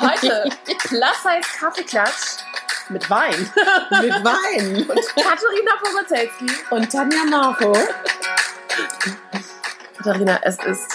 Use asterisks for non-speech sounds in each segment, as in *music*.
Heute Plus-Size Kaffeeklatsch mit Wein. Mit Wein. Und Katharina Pogozelski. Und Tanja Marco. Katharina, es ist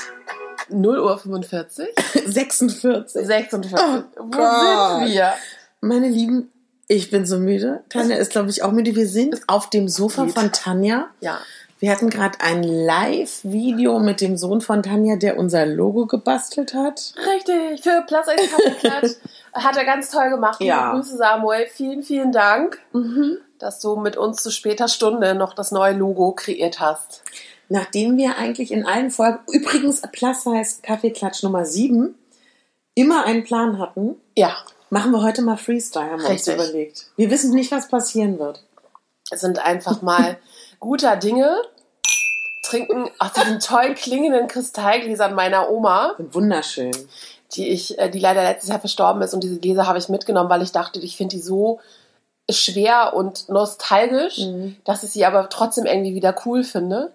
0 Uhr 45. 46. 46. Oh Wo Gott. sind wir? Meine Lieben, ich bin so müde. Tanja ist, glaube ich, auch müde. Wir sind auf dem Sofa Geht. von Tanja. Ja. Wir hatten gerade ein Live-Video mit dem Sohn von Tanja, der unser Logo gebastelt hat. Richtig, für Kaffeeklatsch. *laughs* Hat er ganz toll gemacht. Ja. Grüße, Samuel. Vielen, vielen Dank, dass du mit uns zu später Stunde noch das neue Logo kreiert hast. Nachdem wir eigentlich in allen Folgen, übrigens Plus heißt Kaffeeklatsch Nummer 7, immer einen Plan hatten, Ja, machen wir heute mal Freestyle, haben wir uns überlegt. Wir wissen nicht, was passieren wird. es sind einfach mal *laughs* guter Dinge. Trinken aus diesen toll klingenden Kristallgläsern meiner Oma, Und wunderschön. die ich, äh, die leider letztes Jahr verstorben ist. Und diese Gläser habe ich mitgenommen, weil ich dachte, ich finde die so schwer und nostalgisch, dass ich sie aber trotzdem irgendwie wieder cool finde.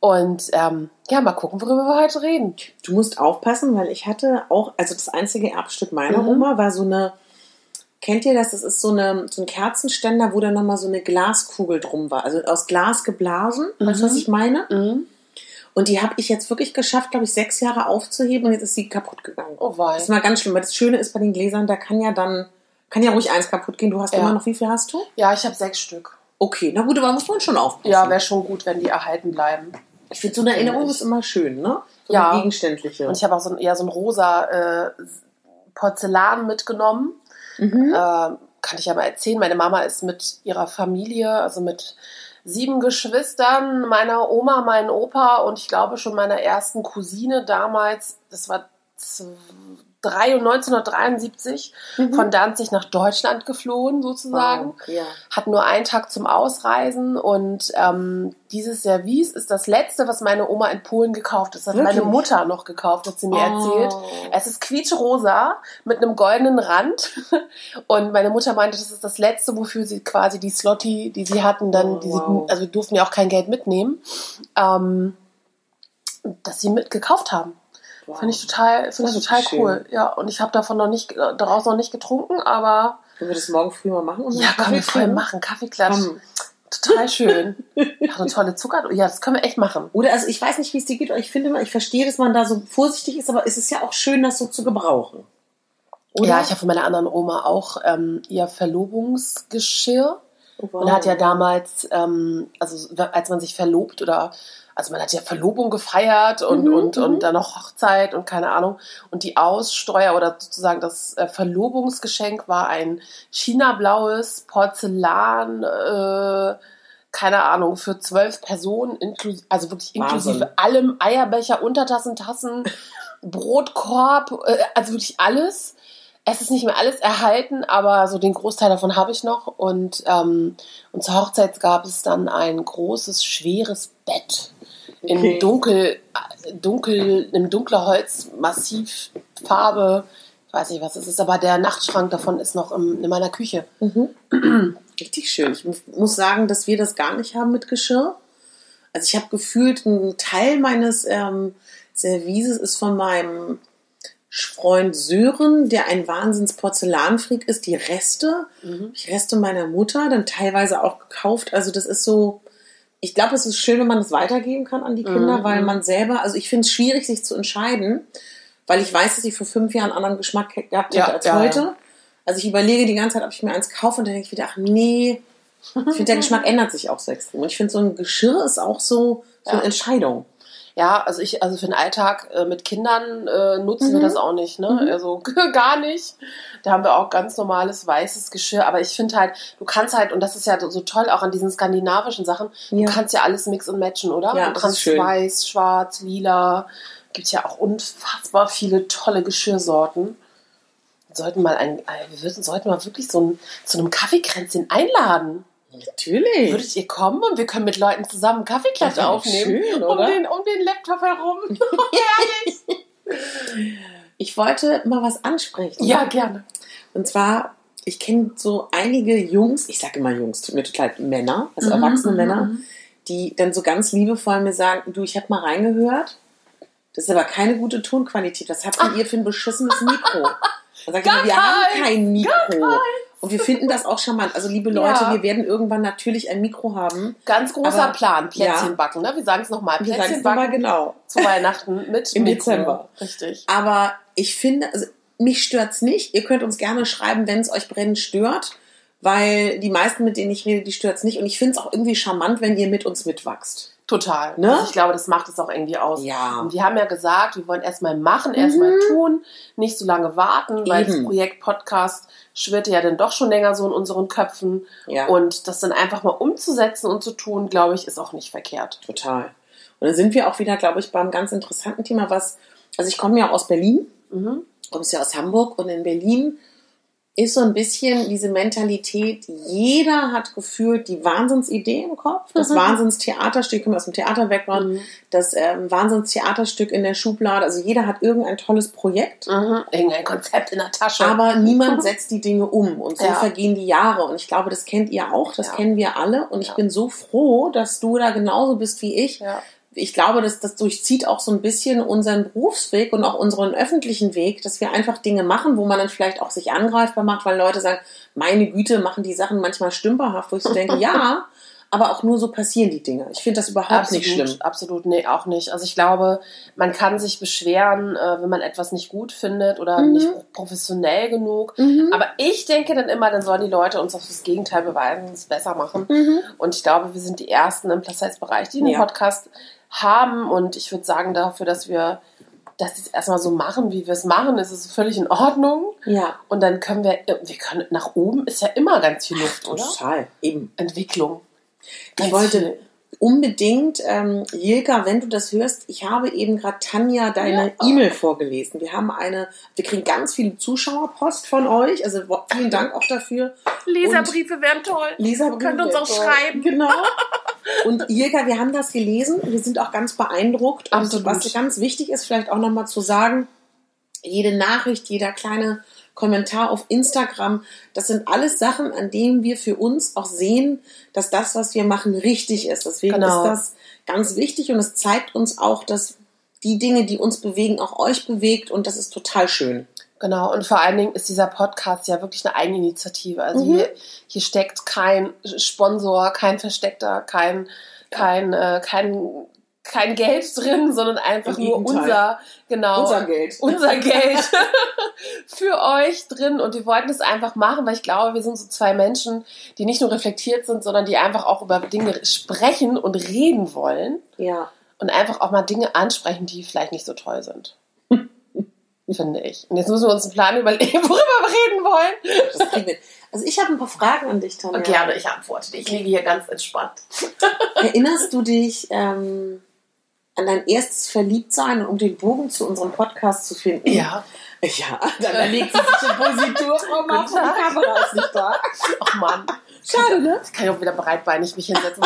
Und ähm, ja, mal gucken, worüber wir heute reden. Du musst aufpassen, weil ich hatte auch, also das einzige Erbstück meiner Mhm. Oma war so eine, kennt ihr das? Das ist so, eine, so ein Kerzenständer, wo dann nochmal so eine Glaskugel drum war. Also aus Glas geblasen, weißt du, was Mhm. ich meine? Mhm. Und die habe ich jetzt wirklich geschafft, glaube ich, sechs Jahre aufzuheben und jetzt ist sie kaputt gegangen. Oh Das wei. ist mal ganz schlimm, weil das Schöne ist bei den Gläsern, da kann ja dann, kann ja ruhig eins kaputt gehen. Du hast Ja. immer noch, wie viel hast du? Ja, ich habe sechs Stück. Okay, na gut, aber muss man schon aufpassen. Ja, wäre schon gut, wenn die erhalten bleiben. ich finde, so eine Erinnerung ist immer schön, ne? So Ja. gegenständliche. Und ich habe auch so ein, eher so ein rosa äh, Porzellan mitgenommen. Mhm. Äh, kann ich mal erzählen. Meine Mama ist mit ihrer Familie, also mit sieben Geschwistern, meiner Oma, meinem Opa und ich glaube schon meiner ersten Cousine damals, das war 1973, Mhm. von Danzig nach Deutschland geflohen sozusagen. Wow. Ja. hat nur einen Tag zum Ausreisen und ähm, dieses Service ist das letzte, was meine Oma in Polen gekauft hat. Das hat Wirklich? meine Mutter noch gekauft, hat sie mir Oh. erzählt. Es ist quietschrosa mit einem goldenen Rand *laughs* und meine Mutter meinte, das ist das letzte, wofür sie quasi die Slotti, die sie hatten, dann, Oh, die wow. sie, also durften ja auch kein Geld mitnehmen, ähm, dass sie mitgekauft haben. Wow. Finde ich total, finde ich total schön. cool. Ja, und ich habe davon noch nicht, daraus noch nicht getrunken, aber Wollen wir das morgen früh mal machen? ja, können wir voll machen. Kaffeeklatsch. Komm. Total schön. *laughs* Ach, eine tolle Zucker. Ja, das können wir echt machen. Oder also ich weiß nicht, wie es dir geht, aber ich finde mal, ich verstehe, dass man da so vorsichtig ist, aber es ist ja auch schön, das so zu gebrauchen. Oder? Ja, ich habe von meiner anderen Oma auch ähm, ihr Verlobungsgeschirr. Oh, wow. Man hat ja damals, ähm, also als man sich verlobt oder also man hat ja Verlobung gefeiert und, Mhm, und, mhm. und dann noch Hochzeit und keine Ahnung. Und die Aussteuer oder sozusagen das äh, Verlobungsgeschenk war ein China-blaues Porzellan, äh, keine Ahnung, für zwölf Personen, inklusive, also wirklich inklusive Wahnsinn. allem, Eierbecher, Untertassen, Tassen, Brotkorb, äh, also wirklich alles. Es ist nicht mehr alles erhalten, aber so den Großteil davon habe ich noch. Und, ähm, und zur Hochzeit gab es dann ein großes, schweres Bett in Okay. dunkel, äh, dunkel, in dunkler Holzmassivfarbe. Ich weiß nicht, was es ist, aber der Nachtschrank davon ist noch im, in meiner Küche. *clears throat* Richtig schön. Ich mu- muss sagen, dass wir das gar nicht haben mit Geschirr. Also ich habe gefühlt, ein Teil meines ähm, Services ist von meinem Freund Sören, der ein Wahnsinns Porzellanfreak ist, die Reste. Ich Reste meiner Mutter, dann teilweise auch gekauft. Also das ist so, ich glaube, es ist schön, wenn man das weitergeben kann an die Kinder, Mhm. weil man selber, also ich finde es schwierig, sich zu entscheiden, weil ich weiß, dass ich vor fünf Jahren einen anderen Geschmack gehabt hätte Ja, als ja, heute. ja. Also ich überlege die ganze Zeit, ob ich mir eins kaufe und dann denke ich wieder, ach nee, ich finde, der *laughs* Geschmack ändert sich auch so extrem. Und ich finde, so ein Geschirr ist auch so, so eine. Entscheidung. Ja, also ich, also für den Alltag äh, mit Kindern äh, nutzen wir das auch nicht, ne? Also *laughs* gar nicht. Da haben wir auch ganz normales weißes Geschirr. Aber ich finde halt, du kannst halt, und das ist ja so toll auch an diesen skandinavischen Sachen, Ja. du kannst ja alles mix und matchen, oder? Ja, du kannst weiß, schwarz, lila. Gibt ja auch unfassbar viele tolle Geschirrsorten. Wir sollten mal ein, wir sollten mal wirklich so ein, zu einem Kaffeekränzchen einladen. Natürlich. Würdet ihr kommen und wir können mit Leuten zusammen Kaffeeklatsch aufnehmen? schön, um, oder? den, um den Laptop herum. *laughs* *laughs* Herrlich. Ich wollte mal was ansprechen. Ja, gerne. Und zwar, ich kenne so einige Jungs, ich sage immer Jungs, tut mir total leid, Männer, also Mhm, erwachsene mhm, Männer, mhm. die dann so ganz liebevoll mir sagen, du, ich habe mal reingehört, Das ist aber keine gute Tonqualität. Was habt ihr für ein beschissenes Mikro? Dann sagt ihr, *laughs* wir haben kein Mikro. Und wir finden das auch charmant. Also liebe Leute, Ja. wir werden irgendwann natürlich ein Mikro haben. Ganz großer Aber- Plan, Plätzchen Ja. backen, ne? Wir sagen es nochmal, Plätzchen backen genau. zu Weihnachten mit Im Mikro. Dezember. Richtig. Aber ich finde, also mich stört's nicht. Ihr könnt uns gerne schreiben, wenn es euch brennend stört, weil die meisten, mit denen ich rede, die stört's nicht. Und ich finde es auch irgendwie charmant, wenn ihr mit uns mitwachst. Total. Ne? Also ich glaube, das macht es auch irgendwie aus. Ja. Und wir haben ja gesagt, wir wollen erstmal machen, erstmal tun, nicht so lange warten, weil das Eben. Projekt Podcast schwirrte ja dann doch schon länger so in unseren Köpfen. Ja. Und das dann einfach mal umzusetzen und zu tun, glaube ich, ist auch nicht verkehrt. Total. Und dann sind wir auch wieder, glaube ich, beim ganz interessanten Thema, was, also ich komme ja aus Berlin, Mhm. kommst ja aus Hamburg und in Berlin ist so ein bisschen diese Mentalität, jeder hat gefühlt die Wahnsinnsidee im Kopf, das Mhm. Wahnsinnstheaterstück, ich komme aus dem Theater-Background, Mhm. das ähm, Wahnsinnstheaterstück in der Schublade, also jeder hat irgendein tolles Projekt, Mhm. Irgendein Konzept in der Tasche. aber niemand setzt die Dinge um und so Ja. vergehen die Jahre und ich glaube, das kennt ihr auch, das Ja. kennen wir alle und ich Ja. bin so froh, dass du da genauso bist wie ich, ja. Ich glaube, dass das durchzieht auch so ein bisschen unseren Berufsweg und auch unseren öffentlichen Weg, dass wir einfach Dinge machen, wo man dann vielleicht auch sich angreifbar macht, weil Leute sagen, meine Güte, machen die Sachen manchmal stümperhaft, wo ich so denke, *laughs* ja, aber auch nur so passieren die Dinge. Ich finde das überhaupt Absolut, nicht schlimm. absolut, nee, auch nicht. Also ich glaube, man kann sich beschweren, äh, wenn man etwas nicht gut findet oder Mhm. nicht professionell genug. Aber ich denke dann immer, dann sollen die Leute uns auch das Gegenteil beweisen, es besser machen. Und ich glaube, wir sind die Ersten im Plus-Size-Bereich, die einen Ja. Podcast haben. Und ich würde sagen, dafür, dass wir das jetzt erstmal so machen, wie wir es machen, ist es völlig in Ordnung. Ja, Und dann können wir, wir können, nach oben ist ja immer ganz viel Luft, oder? total, eben. Entwicklung. Ich wollte viel. Unbedingt, ähm, Jilka, wenn du das hörst, ich habe eben gerade Tanja deine Ja. E-Mail vorgelesen. Wir haben eine, wir kriegen ganz viele Zuschauerpost von euch, also vielen Dank auch dafür. Leserbriefe wären toll. Lisa Ihr könnt uns auch schreiben. Genau. *laughs* Und Jirka, wir haben das gelesen. Wir sind auch ganz beeindruckt. Und Absolut. was ganz wichtig ist, vielleicht auch nochmal zu sagen, jede Nachricht, jeder kleine Kommentar auf Instagram, das sind alles Sachen, an denen wir für uns auch sehen, dass das, was wir machen, richtig ist. Deswegen Genau. ist das ganz wichtig und es zeigt uns auch, dass die Dinge, die uns bewegen, auch euch bewegt und das ist total schön. Genau, und vor allen Dingen ist dieser Podcast ja wirklich eine Eigeninitiative. Also Mhm. hier, hier steckt kein Sponsor, kein Versteckter, kein, kein, äh, kein, kein Geld drin, sondern einfach nur unser, genau, Unser Geld. unser *laughs* Geld *laughs* für euch drin. Und wir wollten es einfach machen, weil ich glaube, wir sind so zwei Menschen, die nicht nur reflektiert sind, sondern die einfach auch über Dinge sprechen und reden wollen Ja. und einfach auch mal Dinge ansprechen, die vielleicht nicht so toll sind. *laughs* Finde ich. Und jetzt müssen wir uns einen Plan überlegen, worüber wir reden wollen. Also ich habe ein paar Fragen an dich, Tanja. Gerne, ich antworte. Ich liege hier ganz entspannt. Erinnerst du dich ähm, an dein erstes Verliebtsein, um den Bogen zu unserem Podcast zu finden? Ja. Ja, dann legt sie sich in Positur. *laughs* Guten Martin, die. Kamera ist nicht da. Ach Mann. Schade, ne? Jetzt kann ich auch wieder breitbeinig mich hinsetzen.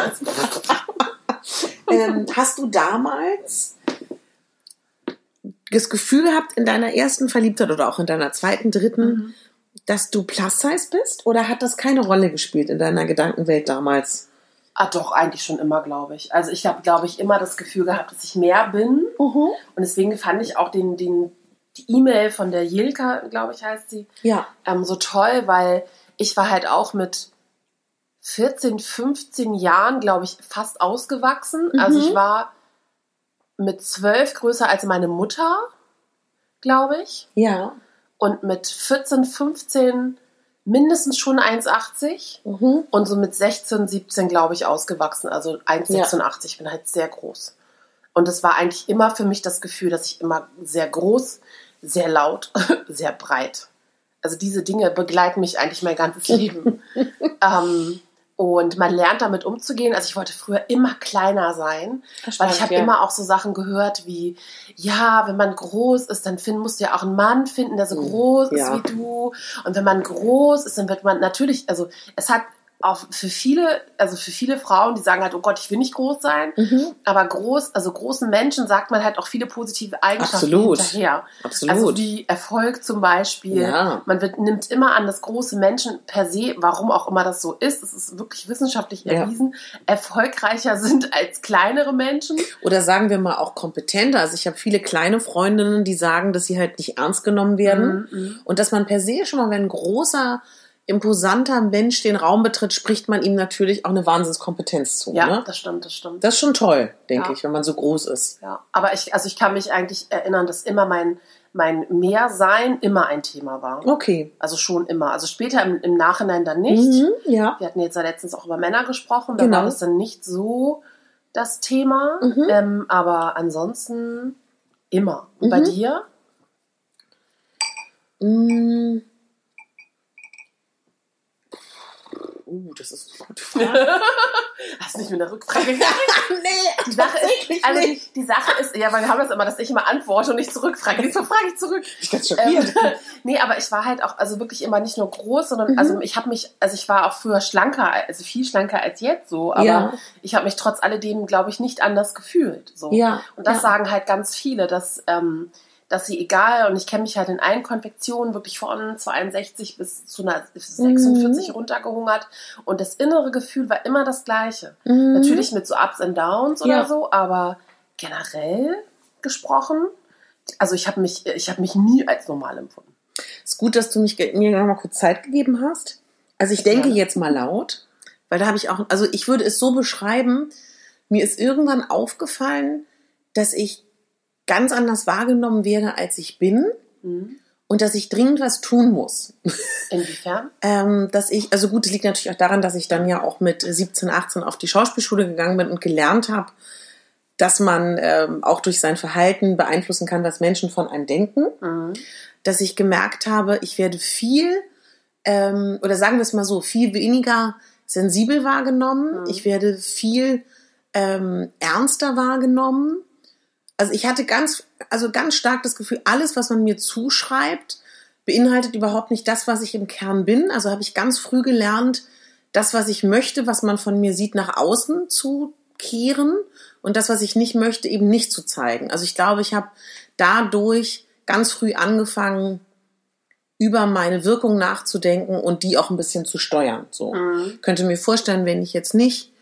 Ähm, hast du damals das Gefühl gehabt, in deiner ersten Verliebtheit oder auch in deiner zweiten, dritten, Mhm. dass du Plus-Size bist? Oder hat das keine Rolle gespielt in deiner Gedankenwelt damals? Ah, doch, eigentlich schon immer, glaube ich. Also ich habe, glaube ich, immer das Gefühl gehabt, dass ich mehr bin. Und deswegen fand ich auch den, den, die E-Mail von der Jilka, glaube ich, heißt sie, Ja. ähm, so toll, weil ich war halt auch mit 14, 15 Jahren, glaube ich, fast ausgewachsen. Also Mhm. ich war mit 12 größer als meine Mutter, glaube ich. Ja. Und mit 14, 15 mindestens schon 1,80. Mhm. Und so mit 16, 17, glaube ich, ausgewachsen. Also 1,86. Ich bin halt sehr groß. Und es war eigentlich immer für mich das Gefühl, dass ich immer sehr groß, sehr laut, *laughs* sehr breit. Also diese Dinge begleiten mich eigentlich mein ganzes *laughs* Leben. ähm, und man lernt damit umzugehen. Also ich wollte früher immer kleiner sein, weil ich habe ja. immer auch so Sachen gehört wie, ja, wenn man groß ist, dann find, musst du ja auch einen Mann finden, der so groß ja. ist wie du. Und wenn man groß ist, dann wird man natürlich, also es hat auch für viele, also für viele Frauen, die sagen halt, oh Gott, ich will nicht groß sein, Mhm. aber groß, also großen Menschen sagt man halt auch viele positive Eigenschaften Absolut. hinterher. Absolut. Also wie Erfolg zum Beispiel. Ja. Man wird, nimmt immer an, dass große Menschen per se, warum auch immer das so ist, es ist wirklich wissenschaftlich Ja. erwiesen, erfolgreicher *laughs* sind als kleinere Menschen. Oder sagen wir mal auch kompetenter. Also ich habe viele kleine Freundinnen, die sagen, dass sie halt nicht ernst genommen werden. Mhm. Und dass man per se schon mal, wenn ein großer, imposanter Mensch den Raum betritt, spricht man ihm natürlich auch eine Wahnsinnskompetenz zu. Ja, Ne? das stimmt, das stimmt. Das ist schon toll, denke Ja. ich, wenn man so groß ist. Ja, aber ich, also ich kann mich eigentlich erinnern, dass immer mein, mein Mehrsein immer ein Thema war. Okay. Also schon immer. Also später im, im Nachhinein dann nicht. Mhm, ja. Wir hatten jetzt ja letztens auch über Männer gesprochen, da Genau. war das dann nicht so das Thema. Mhm. Ähm, aber ansonsten immer. Und bei Mhm. dir? Mm. Uh, das ist eine gute Frage. Hast du nicht mit einer Rückfrage gegangen? *laughs* nee, Die Sache ist, also die, die Sache ist, ja, weil wir haben das immer, dass ich immer antworte und nicht zurückfrage. Diesmal frage ich zurück. Ich bin ganz Ähm, schockiert. *laughs* nee, aber ich war halt auch, also wirklich immer nicht nur groß, sondern Mhm. also ich habe mich, also ich war auch früher schlanker, also viel schlanker als jetzt so, aber Ja. ich habe mich trotz alledem, glaube ich, nicht anders gefühlt. So. Ja, Und das ja. sagen halt ganz viele, dass, ähm, dass sie egal, und ich kenne mich halt in allen Konfektionen wirklich von 62 bis zu einer 46 Mhm. runtergehungert und das innere Gefühl war immer das gleiche. Mhm. Natürlich mit so Ups and Downs oder Ja. so, aber generell gesprochen, also ich habe mich, ich habe mich nie als normal empfunden. ist gut, dass du mich, mir noch mal kurz Zeit gegeben hast. Also ich denke Gerne. jetzt mal laut, weil da habe ich auch, also ich würde es so beschreiben, mir ist irgendwann aufgefallen, dass ich ganz anders wahrgenommen werde, als ich bin Mhm. und dass ich dringend was tun muss. Inwiefern? *laughs* Ähm, dass ich, also gut, es liegt natürlich auch daran, dass ich dann ja auch mit 17, 18 auf die Schauspielschule gegangen bin und gelernt habe, dass man ähm, auch durch sein Verhalten beeinflussen kann, was Menschen von einem denken. Mhm. Dass ich gemerkt habe, ich werde viel, ähm, oder sagen wir es mal so, viel weniger sensibel wahrgenommen. Mhm. Ich werde viel ähm, ernster wahrgenommen. Also ich hatte ganz, also ganz stark das Gefühl, alles, was man mir zuschreibt, beinhaltet überhaupt nicht das, was ich im Kern bin. Also habe ich ganz früh gelernt, das, was ich möchte, was man von mir sieht, nach außen zu kehren und das, was ich nicht möchte, eben nicht zu zeigen. Also ich glaube, ich habe dadurch ganz früh angefangen, über meine Wirkung nachzudenken und die auch ein bisschen zu steuern. So Mhm. könnte mir vorstellen, wenn ich jetzt nicht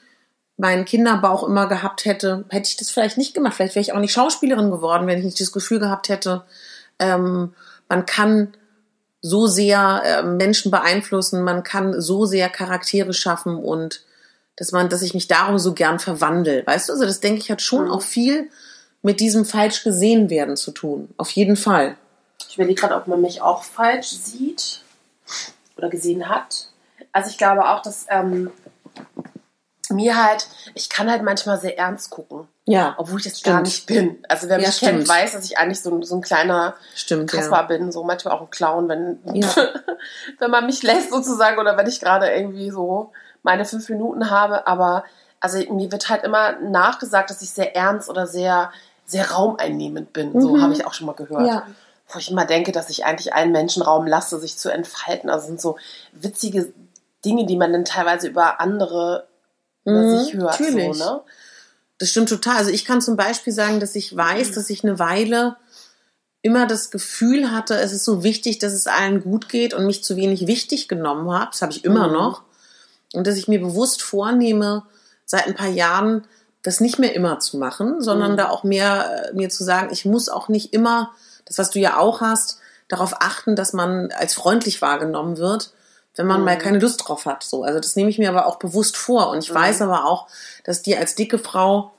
meinen Kinderbauch immer gehabt hätte, hätte ich das vielleicht nicht gemacht. Vielleicht wäre ich auch nicht Schauspielerin geworden, wenn ich nicht das Gefühl gehabt hätte, ähm, man kann so sehr äh, Menschen beeinflussen, man kann so sehr Charaktere schaffen und dass man, dass ich mich darum so gern verwandle. Weißt du, also das denke ich hat schon Mhm. auch viel mit diesem falsch gesehen werden zu tun. Auf jeden Fall. Ich überlege gerade, ob man mich auch falsch sieht oder gesehen hat. Also ich glaube auch, dass ähm, mir halt, ich kann halt manchmal sehr ernst gucken, Ja, obwohl ich das Stimmt. gar nicht bin. Also wer Ja, mich kennt, stimmt. weiß, dass ich eigentlich so, ein- so ein kleiner stimmt. Kasper Ja. bin, so manchmal auch ein Clown, wenn, Ja. *laughs* wenn man mich lässt sozusagen oder wenn ich gerade irgendwie so meine fünf Minuten habe. Aber also mir wird halt immer nachgesagt, dass ich sehr ernst oder sehr, sehr raumeinnehmend bin. So Mhm. habe ich auch schon mal gehört. Ja. Wo ich immer denke, dass ich eigentlich allen Menschen Raum lasse, sich zu entfalten. Also sind so witzige Dinge, die man dann teilweise über andere Mhm, sich hört. natürlich. So, ne? Das stimmt total. Also ich kann zum Beispiel sagen, dass ich weiß, dass ich eine Weile immer das Gefühl hatte, es ist so wichtig, dass es allen gut geht und mich zu wenig wichtig genommen habe. Das habe ich immer Mhm. noch. Und dass ich mir bewusst vornehme, seit ein paar Jahren das nicht mehr immer zu machen, sondern Mhm. da auch mehr äh, mir zu sagen, ich muss auch nicht immer, das was du ja auch hast, darauf achten, dass man als freundlich wahrgenommen wird, wenn man Mhm. mal keine Lust drauf hat. So, also das nehme ich mir aber auch bewusst vor. Und ich Mhm. weiß aber auch, dass dir als dicke Frau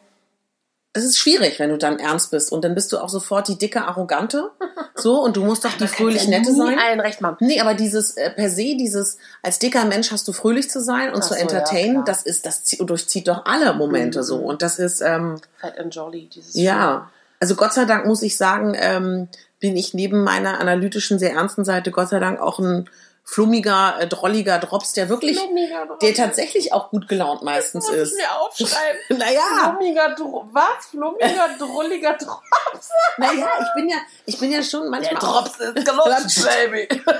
es ist schwierig, wenn du dann ernst bist und dann bist du auch sofort die dicke Arrogante, *laughs* so und du musst doch die fröhlich ja nette sein. allen recht machen. Nee, aber dieses äh, per se, dieses als dicker Mensch hast du fröhlich zu sein und Ach zu so, ja, entertainen, klar. das ist das zie- durchzieht doch alle Momente Mhm. so und das ist ähm, Fat and Jolly, dieses ja, also Gott sei Dank muss ich sagen, ähm, bin ich neben meiner analytischen sehr ernsten Seite Gott sei Dank auch ein flummiger, äh, drolliger Drops, der wirklich, Drops. der tatsächlich auch gut gelaunt meistens muss ist. ich mir aufschreiben. *laughs* Naja, Flummiger was? Flummiger, drolliger Drops. *laughs* naja, ich bin ja, ich bin ja schon Der manchmal auch, Drops ist gelutscht, Baby. *laughs*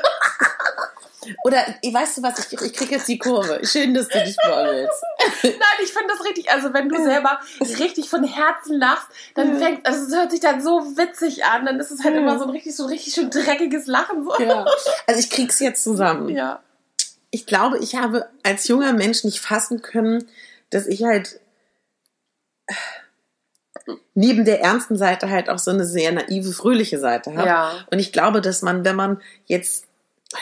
Oder, weißt du was, ich, ich kriege jetzt die Kurve. Schön, dass du dich vorwillst. Nein, ich finde das richtig, also wenn du selber richtig von Herzen lachst, dann fängt, also es hört sich dann so witzig an, dann ist es halt immer so ein richtig, so ein richtig schön dreckiges Lachen. So. Ja. Also ich krieg's jetzt zusammen. ja. Ich glaube, ich habe als junger Mensch nicht fassen können, dass ich halt neben der ernsten Seite halt auch so eine sehr naive, fröhliche Seite habe. Ja. Und ich glaube, dass man, wenn man jetzt,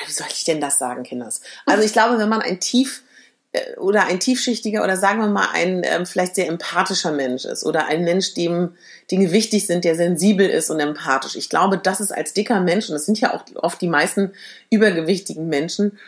wie soll ich denn das sagen, Kinders? Also ich glaube, wenn man ein tief äh, oder ein tiefschichtiger oder sagen wir mal ein ähm, vielleicht sehr empathischer Mensch ist oder ein Mensch, dem Dinge wichtig sind, der sensibel ist und empathisch. Ich glaube, das ist als dicker Mensch, und das sind ja auch oft die meisten übergewichtigen Menschen,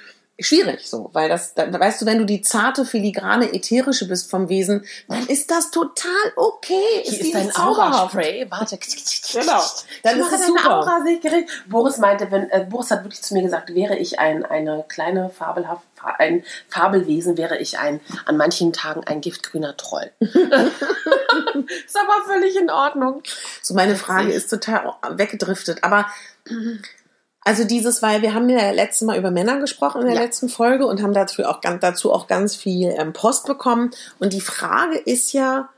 schwierig so, weil das, da, weißt du, wenn du die zarte, filigrane, ätherische bist vom Wesen, dann ist das total okay. Hier die ist dein. Aura-Spray. Warte. Genau. Dann ist es deine super. Aura sich gerät. Boris meinte, wenn, äh, Boris hat wirklich zu mir gesagt, wäre ich ein, eine kleine fabelhaft, ein Fabelwesen, wäre ich ein, an manchen Tagen ein giftgrüner Troll. *laughs* ist aber völlig in Ordnung. So, meine Frage ist total weggedriftet. Aber *clears throat* also dieses, weil wir haben ja letztes Mal über Männer gesprochen in der Ja. letzten Folge und haben dazu auch, ganz- dazu auch ganz viel ähm, Post bekommen. Und die Frage ist ja,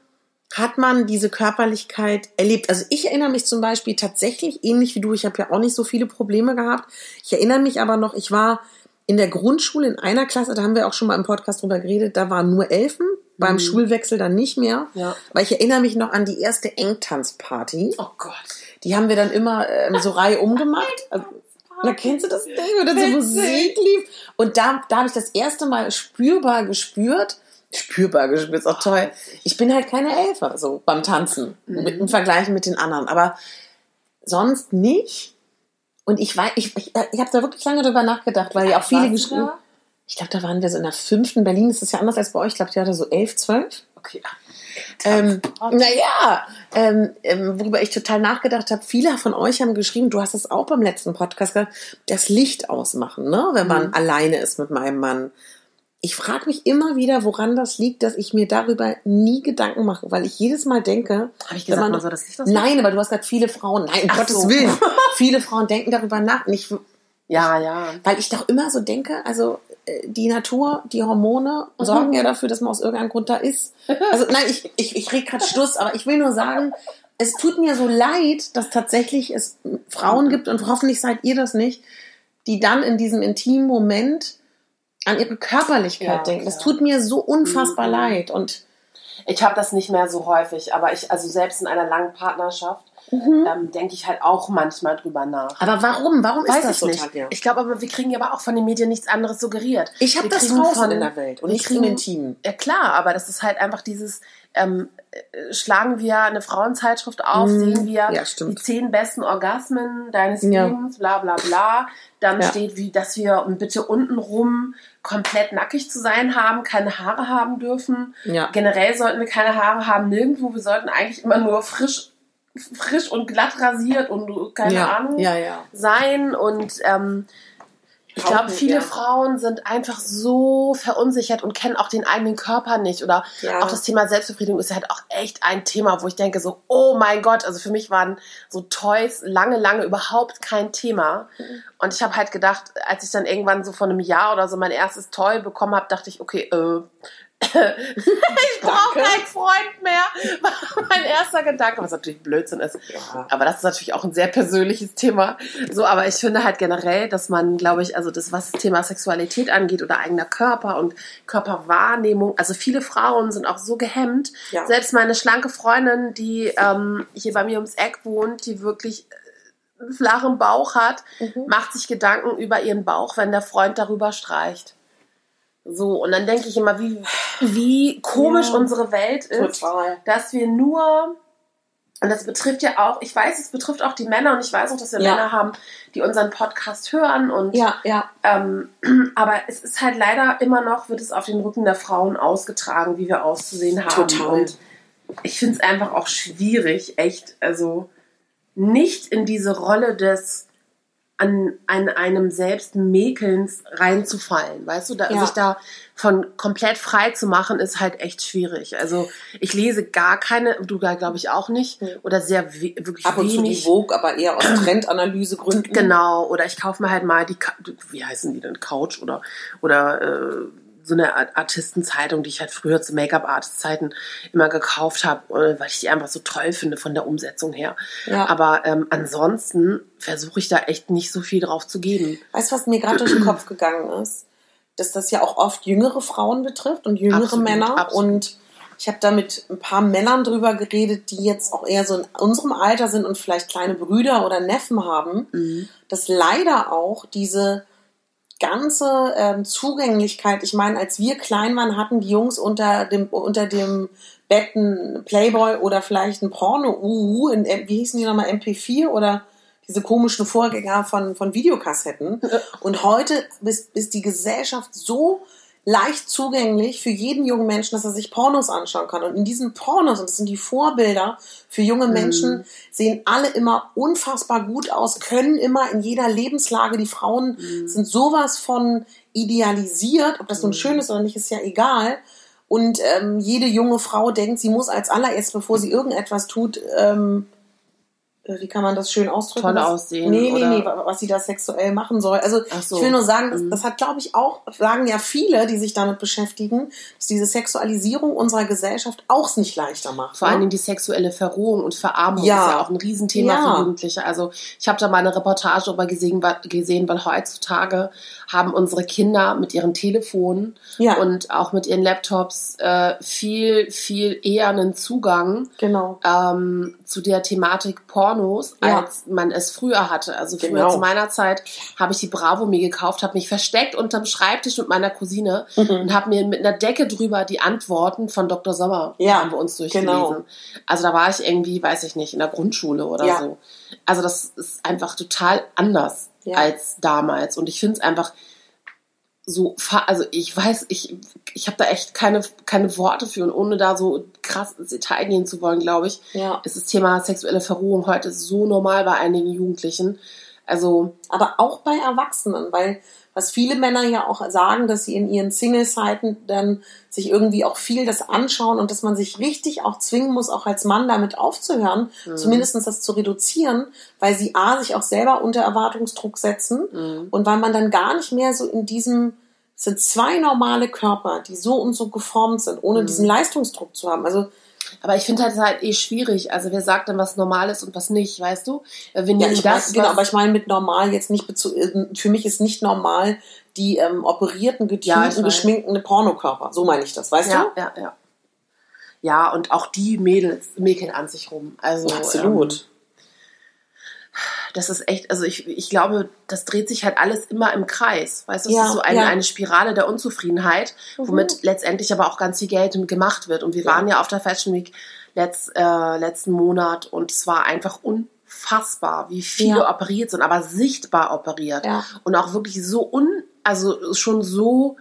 hat man diese Körperlichkeit erlebt? Also ich erinnere mich zum Beispiel tatsächlich, ähnlich wie du, ich habe ja auch nicht so viele Probleme gehabt. Ich erinnere mich aber noch, ich war in der Grundschule in einer Klasse, da haben wir auch schon mal im Podcast drüber geredet, da waren nur Elfen, beim Schulwechsel dann nicht mehr. Ja. Weil ich erinnere mich noch an die erste Engtanzparty. Oh Gott. Die haben wir dann immer ähm, so Reihe umgemacht. Also, na, kennst du das Ding, wo dann so. Musik lief? Und da, da habe ich das erste Mal spürbar gespürt, spürbar gespürt, ist auch toll. Ich bin halt keine Elfe, so beim Tanzen, mit, im Vergleich mit den anderen. Aber sonst nicht. Und ich weiß, ich, ich, ich habe da wirklich lange drüber nachgedacht, weil ja auch viele geschrieben. Ich glaube, da waren wir so in der fünften. Berlin ist das ja anders als bei euch. Ich glaube, die hatte so elf, zwölf. Okay. Ähm, naja, ähm, ähm, worüber ich total nachgedacht habe, viele von euch haben geschrieben, du hast es auch beim letzten Podcast gesagt, das Licht ausmachen, ne? wenn man alleine ist mit meinem Mann. Ich frage mich immer wieder, woran das liegt, dass ich mir darüber nie Gedanken mache, weil ich jedes Mal denke, Habe ich gesagt, man soll das Licht ausmachen? Nein, aber du hast gesagt, viele Frauen, nein, um Ach Gottes so. Willen, *laughs* viele Frauen denken darüber nach. Und ich, Ja, ja. weil ich doch immer so denke, also die Natur, die Hormone Mhm. sorgen ja dafür, dass man aus irgendeinem Grund da ist. Also nein, ich, ich, ich rede gerade Schluss, aber ich will nur sagen, es tut mir so leid, dass tatsächlich es Frauen gibt und hoffentlich seid ihr das nicht, die dann in diesem intimen Moment an ihre Körperlichkeit Ja, denken. Das tut mir so unfassbar Mhm. leid und Ich habe das nicht mehr so häufig, aber ich, also selbst in einer langen Partnerschaft, ähm, denke ich halt auch manchmal drüber nach. aber warum? Warum ist Weiß das ich so, nicht. Ich glaube aber, wir kriegen ja aber auch von den Medien nichts anderes suggeriert. Ich habe das draußen von- in der Welt und nicht im kriegen- Intimen. Ja klar, aber das ist halt einfach dieses, ähm, äh, schlagen wir eine Frauenzeitschrift auf, Mhm. sehen wir Ja, die zehn besten Orgasmen deines Ja. Lebens, bla bla bla. Dann steht, wie, dass wir bitte untenrum komplett nackig zu sein haben, keine Haare haben dürfen. Ja. Generell sollten wir keine Haare haben, nirgendwo. Wir sollten eigentlich immer nur frisch, frisch und glatt rasiert und keine ja. Ahnung Ja, sein. Und ähm, ich glaube, viele wir. Frauen sind einfach so verunsichert und kennen auch den eigenen Körper nicht. Oder Ja. auch das Thema Selbstbefriedigung ist halt auch echt ein Thema, wo ich denke so, oh mein Gott, also für mich waren so Toys lange, lange überhaupt kein Thema. Mhm. Und ich habe halt gedacht, als ich dann irgendwann so vor einem Jahr oder so mein erstes Toy bekommen habe, dachte ich, okay, äh, *laughs* ich brauche keinen Freund mehr. *laughs* War mein erster Gedanke, was natürlich Blödsinn ist. Ja. Aber das ist natürlich auch ein sehr persönliches Thema. So, aber ich finde halt generell, dass man, glaube ich, also das, was das Thema Sexualität angeht oder eigener Körper und Körperwahrnehmung, also viele Frauen sind auch so gehemmt. Ja. Selbst meine schlanke Freundin, die ähm, hier bei mir ums Eck wohnt, die wirklich äh, einen flachen Bauch hat, Mhm. macht sich Gedanken über ihren Bauch, wenn der Freund darüber streicht. So, und dann denke ich immer, wie, wie komisch Ja. unsere Welt ist Total. dass wir nur, und das betrifft ja auch, ich weiß, es betrifft auch die Männer und ich weiß auch, dass wir Ja. Männer haben, die unseren Podcast hören und Ja, ja. ähm, *clears throat* aber es ist halt leider immer noch, wird es auf den Rücken der Frauen ausgetragen, wie wir auszusehen haben. Total. Und ich finde es einfach auch schwierig, echt, also nicht in diese Rolle des an, an einem selbst Mäkelns reinzufallen, weißt du, da, Ja. sich da von komplett frei zu machen, ist halt echt schwierig. Also ich lese gar keine, du da glaube ich auch nicht, oder sehr we wirklich Ab und zu die wenig. Vogue, aber eher aus Trendanalysegründen. Genau, oder ich kaufe mir halt mal die, wie heißen die denn, Couch oder, oder äh, so eine Art- Artistenzeitung, die ich halt früher zu Make-up-Artist-Zeiten immer gekauft habe, äh, weil ich die einfach so toll finde von der Umsetzung her. Ja. Aber ähm, ansonsten versuche ich da echt nicht so viel drauf zu geben. Weißt du, was mir gerade durch den Kopf gegangen ist? Dass das ja auch oft jüngere Frauen betrifft und jüngere Absolut, Männer. absolut. Und ich habe da mit ein paar Männern drüber geredet, die jetzt auch eher so in unserem Alter sind und vielleicht kleine Brüder oder Neffen haben, Mhm. dass leider auch diese ganze ähm, Zugänglichkeit, ich meine, als wir klein waren, hatten die Jungs unter dem, unter dem Bett ein Playboy oder vielleicht ein Porno, uhu, in, M- wie hießen die nochmal, MP4 oder diese komischen Vorgänger von, von Videokassetten. Und heute ist, ist die Gesellschaft so leicht zugänglich für jeden jungen Menschen, dass er sich Pornos anschauen kann. Und in diesen Pornos, und das sind die Vorbilder für junge Menschen, sehen alle immer unfassbar gut aus, können immer in jeder Lebenslage, die Frauen sind sowas von idealisiert, ob das nun schön ist oder nicht, ist ja egal. Und ähm, jede junge Frau denkt, sie muss als allererst, bevor sie irgendetwas tut, ähm, äh, wie kann man das schön ausdrücken? Toll aussehen Nee, nee, nee, wa- was sie da sexuell machen soll. Also so. ich will nur sagen, das, Mhm. das hat, glaube ich, auch, sagen ja viele, die sich damit beschäftigen, dass diese Sexualisierung unserer Gesellschaft auch es nicht leichter macht. Vor ne? allen Dingen die sexuelle Verrohung und Verarmung Ja. ist ja auch ein Riesenthema Ja. für Jugendliche. Also ich habe da mal eine Reportage darüber gesehen, gesehen, weil heutzutage haben unsere Kinder mit ihren Telefonen Ja. und auch mit ihren Laptops äh, viel, viel eher einen Zugang Genau. ähm, zu der Thematik Pornos, Ja. als man es früher hatte. Also früher Genau. zu meiner Zeit habe ich die Bravo mir gekauft, habe mich versteckt unterm Schreibtisch mit meiner Cousine Mhm. und habe mir mit einer Decke drüber die Antworten von Dr. Sommer Ja, haben wir uns durchgelesen. genau. Also da war ich irgendwie, weiß ich nicht, in der Grundschule oder Ja. so. Also das ist einfach total anders als damals und ich finde es einfach so, fa- also ich weiß, ich, ich habe da echt keine, keine Worte für und ohne da so krass ins Detail gehen zu wollen, glaube ich, Ja. ist das Thema sexuelle Verrohung heute so normal bei einigen Jugendlichen. Also, Aber auch bei Erwachsenen, weil was viele Männer ja auch sagen, dass sie in ihren Single-Zeiten dann sich irgendwie auch viel das anschauen und dass man sich richtig auch zwingen muss, auch als Mann damit aufzuhören, zumindest das zu reduzieren, weil sie A, sich auch selber unter Erwartungsdruck setzen und weil man dann gar nicht mehr so in diesem, es sind zwei normale Körper, die so und so geformt sind, ohne diesen Leistungsdruck zu haben. Also aber ich finde halt, es halt eh schwierig. Also wer sagt dann, was normal ist und was nicht, weißt du? Wir Ja, nehmen ich das, weiß, genau, aber ich meine mit normal jetzt nicht äh, für mich ist nicht normal die ähm, operierten, Ja, getunten, weiß. geschminkten Pornokörper. So meine ich das, weißt ja, ja, ja. Ja, und auch die Mädels mäkeln an sich rum. Also, du? Absolut. Ähm, das ist echt, also ich, ich glaube, das dreht sich halt alles immer im Kreis. Weißt du, es Ja, ist so eine, ja. eine Spirale der Unzufriedenheit, womit letztendlich aber auch ganz viel Geld gemacht wird. Und wir Ja. waren ja auf der Fashion Week letzt, äh, letzten Monat und es war einfach unfassbar, wie viele operiert sind, aber sichtbar operiert. Und auch wirklich so un, also schon so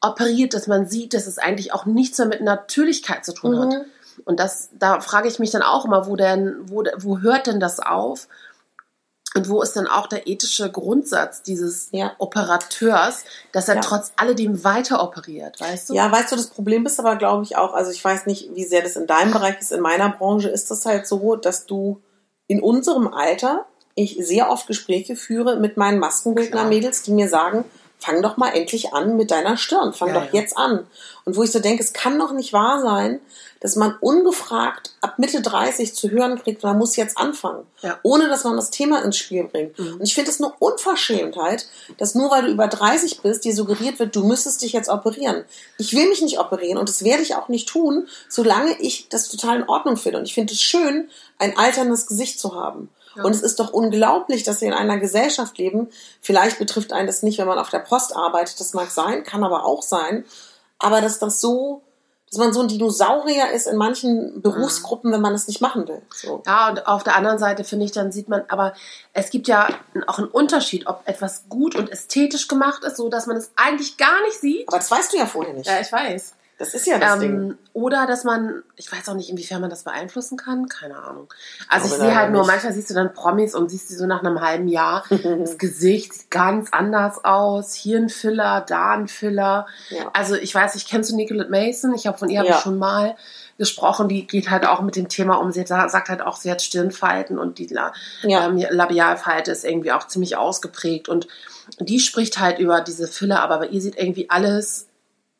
operiert, dass man sieht, dass es eigentlich auch nichts mehr mit Natürlichkeit zu tun hat. Mhm. Und das, da frage ich mich dann auch immer, wo denn, wo, wo hört denn das auf? Und wo ist denn auch der ethische Grundsatz dieses Ja. Operateurs, dass er Ja. trotz alledem weiter operiert, weißt du? Ja, weißt du, das Problem ist aber, glaube ich, auch, also ich weiß nicht, wie sehr das in deinem Bereich ist, in meiner Branche ist das halt so, dass du in unserem Alter, ich sehr oft Gespräche führe mit meinen Maskenbildner-Mädels, die mir sagen, fang doch mal endlich an mit deiner Stirn, fang Ja, doch ja. jetzt an. Und wo ich so denke, es kann doch nicht wahr sein, dass man ungefragt ab Mitte 30 zu hören kriegt, man muss jetzt anfangen, Ja. ohne dass man das Thema ins Spiel bringt. Mhm. Und ich finde es eine Unverschämtheit, dass nur weil du über 30 bist, dir suggeriert wird, du müsstest dich jetzt operieren. Ich will mich nicht operieren und das werde ich auch nicht tun, solange ich das total in Ordnung finde. Und ich finde es schön, ein alterndes Gesicht zu haben. Und es ist doch unglaublich, dass wir in einer Gesellschaft leben. Vielleicht betrifft einen das nicht, wenn man auf der Post arbeitet. Das mag sein, kann aber auch sein. Aber dass das so, dass man so ein Dinosaurier ist in manchen Berufsgruppen, wenn man es nicht machen will. So. Ja, und auf der anderen Seite finde ich, dann sieht man, aber es gibt ja auch einen Unterschied, ob etwas gut und ästhetisch gemacht ist, so dass man es eigentlich gar nicht sieht. Aber das weißt du ja vorher nicht. Ja, ich weiß. Das ist ja das ähm, Ding. Oder dass man, ich weiß auch nicht, inwiefern man das beeinflussen kann, keine Ahnung. Also ich glaube sehe halt nur, nicht. manchmal siehst du dann Promis und siehst sie so nach einem halben Jahr, *laughs* das Gesicht sieht ganz anders aus, hier ein Filler, da ein Filler. Ja. Also ich weiß, ich kennst du Nicolette Mason, ich habe von ihr Ja. ich schon mal gesprochen, die geht halt auch mit dem Thema um, sie sagt halt auch, sie hat Stirnfalten und die La Ja. ähm, Labialfalte ist irgendwie auch ziemlich ausgeprägt und die spricht halt über diese Filler, aber bei ihr sieht irgendwie alles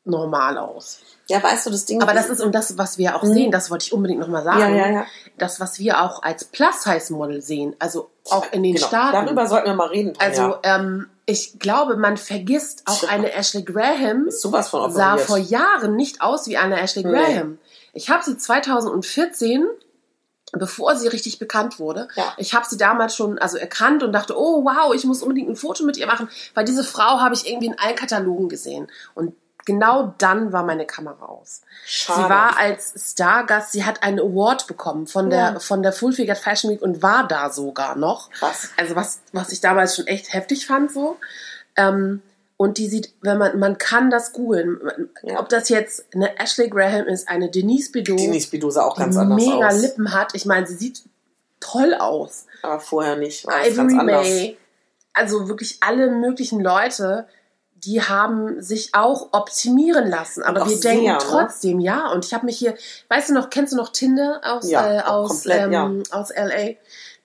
normal aus. Ja, weißt du, das Ding Aber das ist und das, was wir auch sehen, das wollte ich unbedingt nochmal sagen. Mhm. Ja, ja, ja. Das, was wir auch als Plus-Size-Model sehen, also auch in den genau. Staaten. Darüber sollten wir mal reden. Tanja. also ähm, ich glaube, man vergisst auch eine Ashley Graham ist sowas von sah operiert. vor Jahren nicht aus wie eine Ashley Nee. Graham. Ich habe sie 2014 bevor sie richtig bekannt wurde. Ja. Ich habe sie damals schon also erkannt und dachte, oh wow, ich muss unbedingt ein Foto mit ihr machen, weil diese Frau habe ich irgendwie in allen Katalogen gesehen. Und genau dann war meine Kamera aus. Schade. Sie war als Stargast, sie hat einen Award bekommen von der, Ja. von der Full Figured Fashion Week und war da sogar noch. Krass. Also was, was ich damals schon echt heftig fand so. Ähm, und die sieht, wenn man, man kann das googeln, Ja. ob das jetzt eine Ashley Graham ist, eine Denise Bidot, Denise Bidou sah auch ganz die anders mega aus. Lippen hat. Ich meine, sie sieht toll aus. Aber vorher nicht. War es ganz Ivory anders. May, also wirklich alle möglichen Leute, die haben sich auch optimieren lassen. Aber wir sehr, denken ne? trotzdem, ja. Und ich habe mich hier, weißt du noch, kennst du noch Tinder aus, Ja, äh, aus, komplett, ähm, ja. aus LA?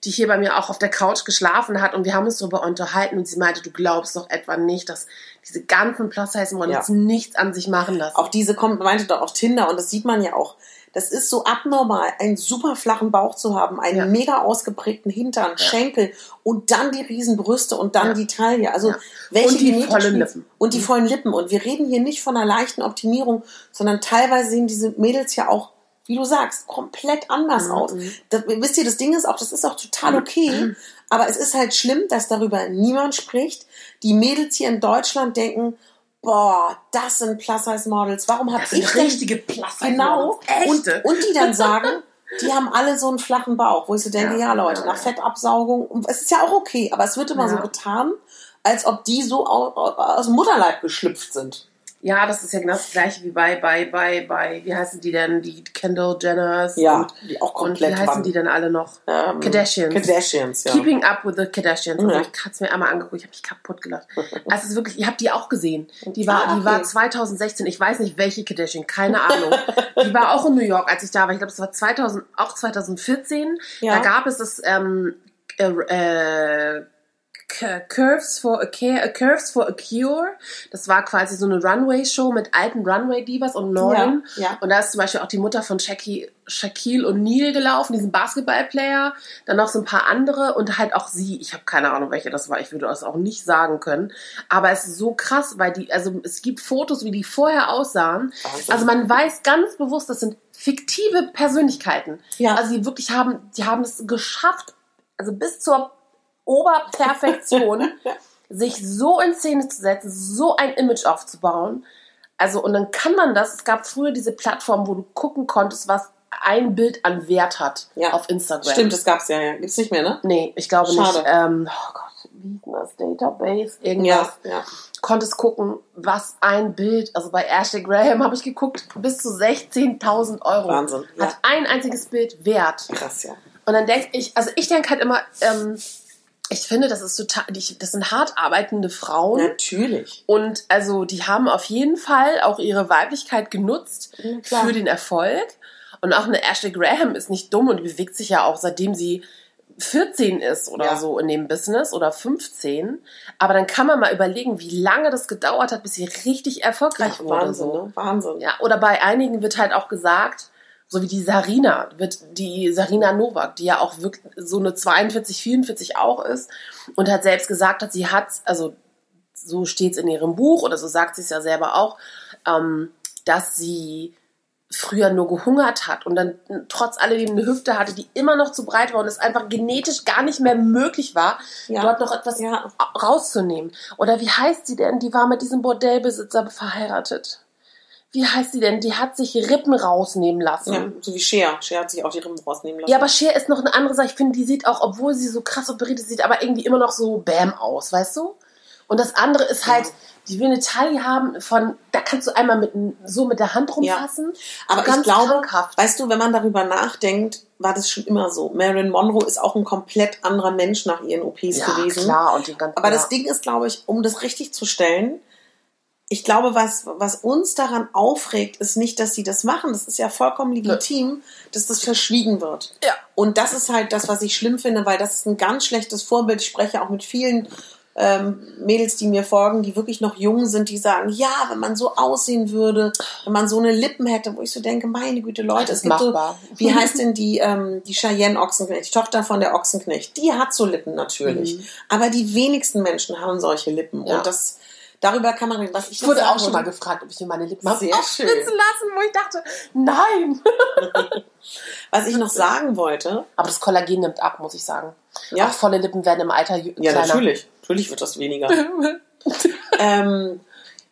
Die hier bei mir auch auf der Couch geschlafen hat und wir haben uns darüber unterhalten und sie meinte, du glaubst doch etwa nicht, dass diese ganzen Plus-Size-Models Ja. nichts an sich machen lassen. Auch diese kommt, meinte doch auch Tinder und das sieht man ja auch. Das ist so abnormal, einen super flachen Bauch zu haben, einen Ja. mega ausgeprägten Hintern, Schenkel und dann die riesen Brüste und dann Ja. die Taille. Also Ja. welche Und die vollen Lippen. Und die vollen Lippen. Und wir reden hier nicht von einer leichten Optimierung, sondern teilweise sehen diese Mädels ja auch, wie du sagst, komplett anders Mhm. aus. Das, wisst ihr, das Ding ist auch, das ist auch total okay. Aber es ist halt schlimm, dass darüber niemand spricht. Die Mädels hier in Deutschland denken, boah, das sind Plus-Size-Models. Warum habe ich denn richtige Plus-Size-Models. Genau. Und, Echte. und die dann sagen, *laughs* die haben alle so einen flachen Bauch, wo ich so denke, Ja, ja, Leute, nach. Fettabsaugung, und es ist ja auch okay, aber es wird immer Ja. so getan, als ob die so au- au- aus dem Mutterleib geschlüpft sind. Ja, das ist ja genau das gleiche wie bei, bei, bei, bei, wie heißen die denn? Die Kendall Jenners. Ja, und, die auch und wie komplett heißen die denn alle noch? Ähm, Kardashians. Kardashians, ja. Keeping Up with the Kardashians. Also Ja. ich habe es mir einmal angeguckt, ich habe mich kaputt gelacht. Also es ist wirklich, ihr habt die auch gesehen. Die war, Ah, die war okay. 2016, ich weiß nicht welche Kardashian, keine Ahnung. *laughs* die war auch in New York, als ich da war. Ich glaube, es war 2000, auch 2014. Ja. Da gab es das ähm, äh, äh, Curves for a Care, Curves for a Cure. Das war quasi so eine Runway-Show mit alten Runway-Divas und neuen. Ja, ja. Und da ist zum Beispiel auch die Mutter von Shaqui, Shaquille O'Neal gelaufen, diesen Basketball-Player. Dann noch so ein paar andere und halt auch sie. Ich habe keine Ahnung, welche das war. Ich würde das auch nicht sagen können. Aber es ist so krass, weil die, also es gibt Fotos, wie die vorher aussahen. Also man weiß ganz bewusst, das sind fiktive Persönlichkeiten. Ja. Also die wirklich haben, die haben es geschafft, also bis zur Oberperfektion, *laughs* sich so in Szene zu setzen, so ein Image aufzubauen. Also, und dann kann man das, es gab früher diese Plattform, wo du gucken konntest, was ein Bild an Wert hat Ja. auf Instagram. Stimmt, das gab's ja, ja. Gibt's nicht mehr, ne? Nee, ich glaube Schade. nicht. Ähm, oh Gott, wie hieß das? Database? Irgendwas. Ja, ja. Konntest gucken, was ein Bild, also bei Ashley Graham habe ich geguckt, bis zu 16.000 Euro. Wahnsinn, ja. Hat ein einziges Bild Wert. Krass, ja. Und dann denke ich, also ich denke halt immer, ähm, ich finde, das ist total, das sind hart arbeitende Frauen. Natürlich. Und also die haben auf jeden Fall auch ihre Weiblichkeit genutzt Ja, für den Erfolg. Und auch eine Ashley Graham ist nicht dumm und bewegt sich ja auch seitdem sie 14 ist oder Ja. so in dem Business oder 15. Aber dann kann man mal überlegen, wie lange das gedauert hat, bis sie richtig erfolgreich Ja, wurde. Wahnsinn, So. ne? Wahnsinn. Ja, oder bei einigen wird halt auch gesagt, so wie die Sarina, wird die Sarina Novak, die ja auch wirklich so eine 42, 44 auch ist und hat selbst gesagt hat, sie hat, also so steht es in ihrem Buch oder so sagt sie es ja selber auch, ähm, dass sie früher nur gehungert hat und dann trotz alledem eine Hüfte hatte, die immer noch zu breit war und es einfach genetisch gar nicht mehr möglich war, Ja. dort noch etwas Ja. rauszunehmen. Oder wie heißt sie denn? Die war mit diesem Bordellbesitzer verheiratet. Wie heißt sie denn? Die hat sich Rippen rausnehmen lassen. Ja, so wie Cher. Cher hat sich auch die Rippen rausnehmen lassen. Ja, aber Cher ist noch eine andere Sache. Ich finde, die sieht auch, obwohl sie so krass operiert ist, sieht aber irgendwie immer noch so Bam aus, weißt du? Und das andere ist halt, die will eine Taille haben von, da kannst du einmal mit, so mit der Hand rumfassen. Aber Ganz ich glaube, krankhaft. weißt du, wenn man darüber nachdenkt, war das schon immer so. Marilyn Monroe ist auch ein komplett anderer Mensch nach ihren OPs ja, gewesen. klar. Und die ganzen, Aber ja. das Ding ist, glaube ich, um das richtig zu stellen, ich glaube, was, was uns daran aufregt, ist nicht, dass sie das machen. Das ist ja vollkommen legitim, dass das verschwiegen wird. Ja. Und das ist halt das, was ich schlimm finde, weil das ist ein ganz schlechtes Vorbild. Ich spreche auch mit vielen ähm, Mädels, die mir folgen, die wirklich noch jung sind, die sagen, ja, wenn man so aussehen würde, wenn man so eine Lippen hätte, wo ich so denke, meine Güte, Leute, es gibt so, machbar. wie heißt denn die, ähm, die Cheyenne Ochsenknecht, die Tochter von der Ochsenknecht, die hat so Lippen natürlich. Aber die wenigsten Menschen haben solche Lippen. Mhm. Ja. Und das, darüber kann man reden. Was ich Ich wurde auch schon mal gefragt, ob ich mir meine Lippen Sehr aufspritzen schön. lassen, wo ich dachte, nein. *laughs* Was ich noch sagen wollte, Aber das Kollagen nimmt ab, muss ich sagen. Ja. Auch volle Lippen werden im Alter jü- ja, kleiner. natürlich, natürlich wird das weniger. *laughs* ähm,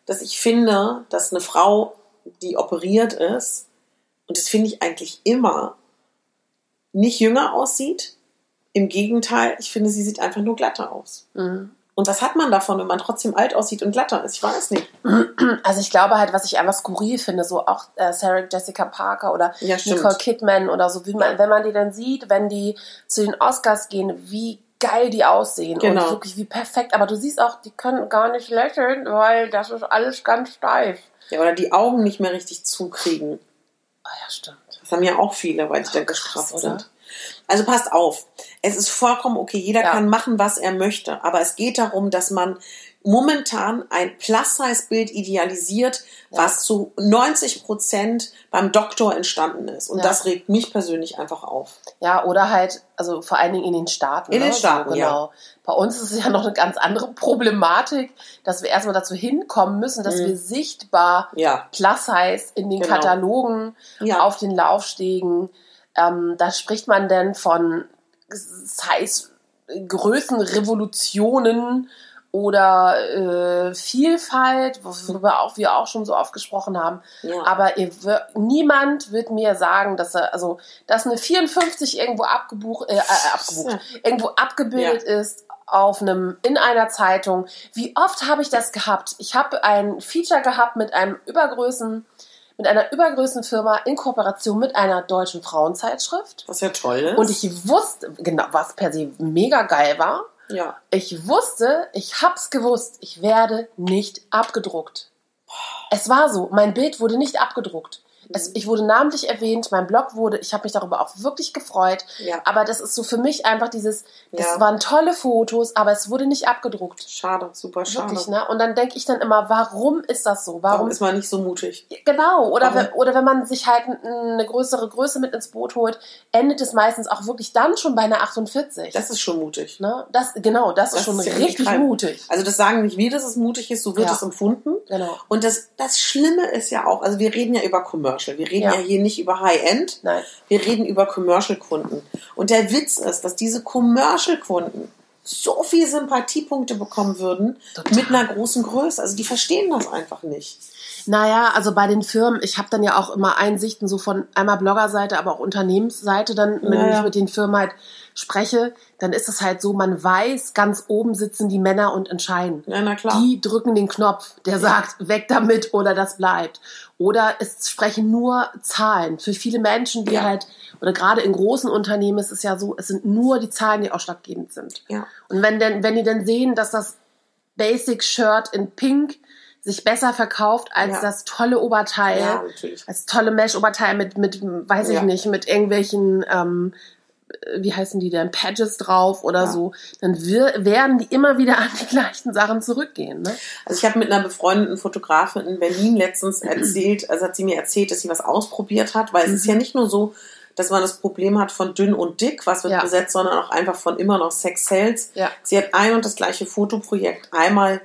dass ich finde, dass eine Frau, die operiert ist, und das finde ich eigentlich immer, nicht jünger aussieht. Im Gegenteil, ich finde, sie sieht einfach nur glatter aus. Mhm. Und was hat man davon, wenn man trotzdem alt aussieht und glatter ist? Ich weiß nicht. *clears throat* Also ich glaube halt, was ich einfach skurril finde, so auch äh, Sarah Jessica Parker oder Ja. Nicole Kidman oder so, wie man, wenn man die dann sieht, wenn die zu den Oscars gehen, wie geil die aussehen Genau. und wirklich wie perfekt. Aber du siehst auch, die können gar nicht lächeln, weil das ist alles ganz steif. Ja, oder die Augen nicht mehr richtig zukriegen. Ah ja, stimmt. Das haben ja auch viele, weil die dann krass, gestraft oder? sind. Also passt auf. Es ist vollkommen okay. Jeder Ja. kann machen, was er möchte. Aber es geht darum, dass man momentan ein Plus-Size-Bild idealisiert, was zu 90 Prozent beim Doktor entstanden ist. Und Ja. das regt mich persönlich einfach auf. Ja, oder halt, also vor allen Dingen in den Staaten. In ne? den Staaten, so, genau. Bei uns ist es ja noch eine ganz andere Problematik, dass wir erstmal dazu hinkommen müssen, dass wir sichtbar Mhm. Ja. Plus Size in den Genau. Katalogen, Ja. auf den Laufstegen, ähm, da spricht man denn von Size Größenrevolutionen oder äh, Vielfalt, worüber auch wir auch schon so oft gesprochen haben. Ja. Aber ihr niemand wird mir sagen, dass er, also, dass eine 54 irgendwo abgebucht, äh, äh, abgebucht, Ja. irgendwo abgebildet ist auf einem in einer Zeitung. Wie oft habe ich das gehabt? Ich habe ein Feature gehabt mit einem übergrößen mit einer übergrößten Firma in Kooperation mit einer deutschen Frauenzeitschrift. Was ja toll ist. Und ich wusste, genau, was per se mega geil war. ja. Ich wusste, ich hab's gewusst, ich werde nicht abgedruckt. Es war so, mein Bild wurde nicht abgedruckt. Es, ich wurde namentlich erwähnt, mein Blog wurde, ich habe mich darüber auch wirklich gefreut. Ja. Aber das ist so für mich einfach dieses, das Ja. waren tolle Fotos, aber es wurde nicht abgedruckt. Schade, super schade. Wirklich, ne? Und dann denke ich dann immer, warum ist das so? Warum Warum ist man nicht so mutig? Genau, oder wenn, oder wenn man sich halt eine größere Größe mit ins Boot holt, endet es meistens auch wirklich dann schon bei einer 48. Das ist schon mutig. ne? das, genau, das, Das ist schon ist richtig geil. mutig. Also das sagen nicht wir, dass es mutig ist, so wird Ja. es empfunden. Genau. Und das, das Schlimme ist ja auch, also wir reden ja über Commercial, wir reden ja, Ja. hier nicht über High-End, Nein. wir reden über Commercial-Kunden. Und der Witz ist, dass diese Commercial-Kunden so viel Sympathiepunkte bekommen würden Total. mit einer großen Größe. Also die verstehen das einfach nicht. Naja, also bei den Firmen, ich habe dann ja auch immer Einsichten so von einmal Bloggerseite, aber auch Unternehmensseite dann, wenn Ja, ich mit den Firmen halt spreche, dann ist es halt so, man weiß, ganz oben sitzen die Männer und entscheiden. Ja, na klar. Die drücken den Knopf, der sagt, weg damit oder das bleibt. Oder es sprechen nur Zahlen. Für viele Menschen, die Ja. halt, oder gerade in großen Unternehmen ist es ja so, es sind nur die Zahlen, die ausschlaggebend sind. Ja. Und wenn denn, wenn die dann sehen, dass das Basic Shirt in Pink sich besser verkauft als Ja. das tolle Oberteil, Ja, natürlich. als tolle Mesh-Oberteil mit, mit, weiß ich Ja. nicht, mit irgendwelchen, ähm, äh, wie heißen die denn, Patches drauf oder so, dann wir, werden die immer wieder *laughs* an die gleichen Sachen zurückgehen. Ne? Also ich habe mit einer befreundeten Fotografin in Berlin letztens *clears throat* erzählt, also hat sie mir erzählt, dass sie was ausprobiert hat, weil es ist ja nicht nur so, dass man das Problem hat von dünn und dick, was wird Ja. besetzt, sondern auch einfach von immer noch Sex Sales. Ja. Sie hat ein und das gleiche Fotoprojekt einmal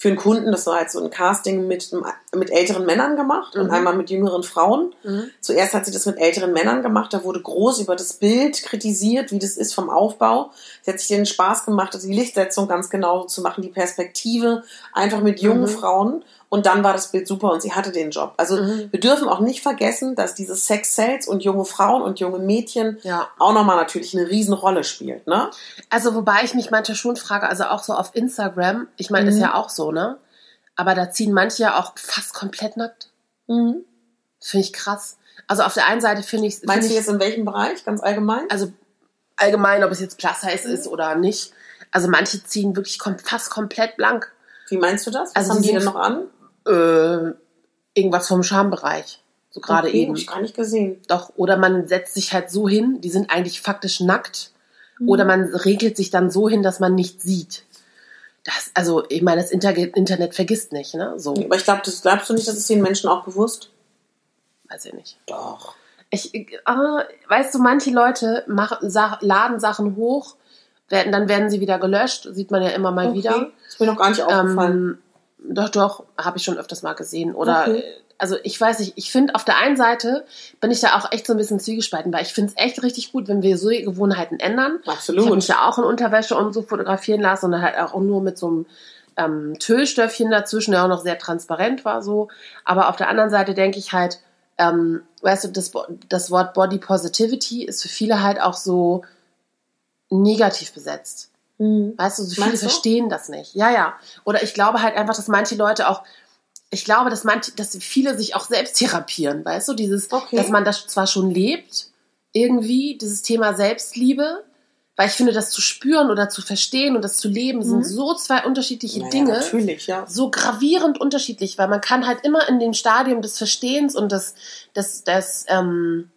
für einen Kunden, das war halt so ein Casting mit, mit älteren Männern gemacht und Mhm. einmal mit jüngeren Frauen. Mhm. Zuerst hat sie das mit älteren Männern gemacht, da wurde groß über das Bild kritisiert, wie das ist vom Aufbau. Sie hat sich den Spaß gemacht, also die Lichtsetzung ganz genau zu machen, die Perspektive, einfach mit jungen Mhm. Frauen. Und dann war das Bild super und sie hatte den Job. Also Mhm. wir dürfen auch nicht vergessen, dass dieses Sex Sales und junge Frauen und junge Mädchen Ja. auch nochmal natürlich eine Riesenrolle spielt, ne? Also wobei ich mich manchmal schon frage, also auch so auf Instagram, ich meine, Mhm. ist ja auch so, ne? Aber da ziehen manche ja auch fast komplett nackt. Finde ich krass. Also auf der einen Seite finde ich, Meinst find du jetzt in welchem Bereich, ganz allgemein? also allgemein, ob es jetzt plus size Mhm. ist oder nicht. Also manche ziehen wirklich kom fast komplett blank. Wie meinst du das? Was Also haben die die denn noch an? Äh, irgendwas vom Schambereich. So gerade Okay, eben. Hab ich gar nicht gesehen. Doch, oder man setzt sich halt so hin, die sind eigentlich faktisch nackt. Mhm. Oder man regelt sich dann so hin, dass man nicht sieht. Das, also, ich meine, das Inter Internet vergisst nicht, ne? So, Aber ich glaube, das glaubst du nicht, das ist den Menschen auch bewusst? weiß ich nicht. Doch. Ich, äh, weißt du, manche Leute machen, sa laden Sachen hoch, werden, dann werden sie wieder gelöscht, sieht man ja immer mal wieder. Ist mir noch gar nicht aufgefallen. Ähm, doch, doch, habe ich schon öfters mal gesehen. Oder, Okay. also ich weiß nicht, ich finde auf der einen Seite bin ich da auch echt so ein bisschen zwiegespalten, weil ich finde es echt richtig gut, wenn wir so Gewohnheiten ändern. Ich habe Absolut. mich ja auch in Unterwäsche und so fotografieren lassen und dann halt auch nur mit so einem ähm, Tüllstöffchen dazwischen, der auch noch sehr transparent war so. Aber auf der anderen Seite denke ich halt, ähm, weißt du, das, das Wort Body Positivity ist für viele halt auch so negativ besetzt. Mhm. Weißt du, so viele verstehen das nicht. Ja, ja. Oder ich glaube halt einfach, dass manche Leute auch, ich glaube, dass manche, dass viele sich auch selbst therapieren, weißt du, dieses, Okay. dass man das zwar schon lebt, irgendwie, dieses Thema Selbstliebe, weil ich finde, das zu spüren oder zu verstehen und das zu leben, sind so zwei unterschiedliche Naja, Dinge Natürlich, ja. so gravierend unterschiedlich, weil man kann halt immer in dem Stadium des Verstehens und des, des, des ähm,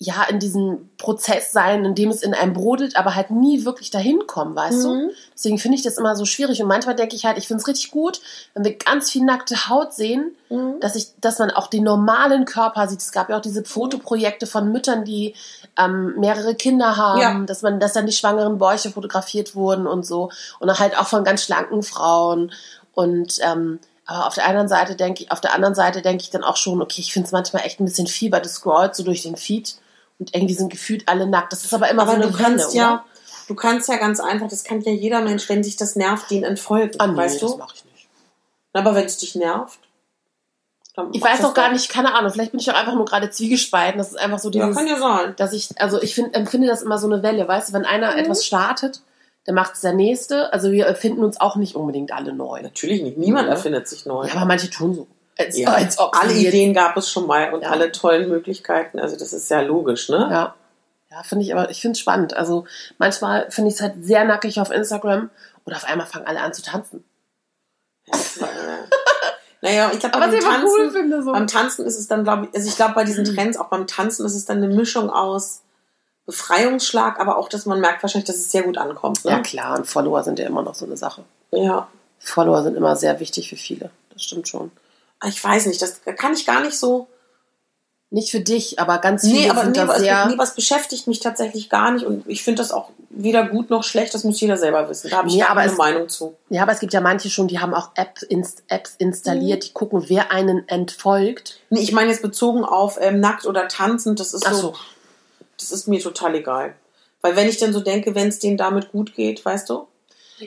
ja, in diesem Prozess sein, in dem es in einem brodelt, aber halt nie wirklich dahin kommen, weißt du? Mhm. Deswegen finde ich das immer so schwierig und manchmal denke ich halt, ich finde es richtig gut, wenn wir ganz viel nackte Haut sehen, Mhm. dass ich, dass man auch den normalen Körper sieht. Es gab ja auch diese Fotoprojekte von Müttern, die ähm, mehrere Kinder haben, Ja. dass man, dass dann die schwangeren Bäuche fotografiert wurden und so und dann halt auch von ganz schlanken Frauen und ähm, aber auf der anderen Seite denke ich, auf der anderen Seite denke ich dann auch schon, okay, ich finde es manchmal echt ein bisschen viel, weil du scrollst so durch den Feed und irgendwie sind gefühlt alle nackt. Das ist aber immer Aber so eine du kannst Welle, ja, oder? du kannst ja ganz einfach, das kann ja jeder Mensch, wenn sich das nervt, den entfolgen, Ah, nee, weißt das du? mache ich nicht. Aber wenn es dich nervt, dann Ich weiß auch gar nicht, keine Ahnung, vielleicht bin ich auch einfach nur gerade zwiegespalten. Das ist einfach so Ja, dieses, kann ja sein. dass ich, also ich find, empfinde das immer so eine Welle, weißt du, wenn einer Mhm. etwas startet, dann macht es der Nächste. Also wir erfinden uns auch nicht unbedingt alle neu. Natürlich nicht. Niemand Ja. erfindet sich neu. Ja, aber manche tun so. Als, Ja. als ob alle Ideen gab es schon mal und Ja. alle tollen Möglichkeiten. Also das ist ja logisch, ne? Ja. Ja, finde ich aber, ich finde es spannend. Also manchmal finde ich es halt sehr nackig auf Instagram und auf einmal fangen alle an zu tanzen. Äh, *laughs* naja, ich glaube, beim, Tanzen, cool finde, so. beim Tanzen ist es dann, glaube ich, also ich glaube, bei diesen Trends, auch beim Tanzen ist es dann eine Mischung aus Befreiungsschlag, aber auch, dass man merkt wahrscheinlich, dass es sehr gut ankommt. Ja Ne? klar, und Follower sind ja immer noch so eine Sache. Ja. Follower sind immer sehr wichtig für viele. Das stimmt schon. Ich weiß nicht, das kann ich gar nicht so. Nicht für dich, aber ganz viele Nee, aber, sind nee, da aber, es, sehr... nee, es beschäftigt mich tatsächlich gar nicht und ich finde das auch weder gut noch schlecht, das muss jeder selber wissen. Da habe ich Nee, aber keine es- Meinung zu. Ja, aber es gibt ja manche schon, die haben auch App, inst, Apps installiert, die gucken, wer einen entfolgt. Nee, ich meine jetzt bezogen auf ähm, nackt oder tanzend, das ist Ach so, so. das ist mir total egal. Weil wenn ich dann so denke, wenn es denen damit gut geht, weißt du?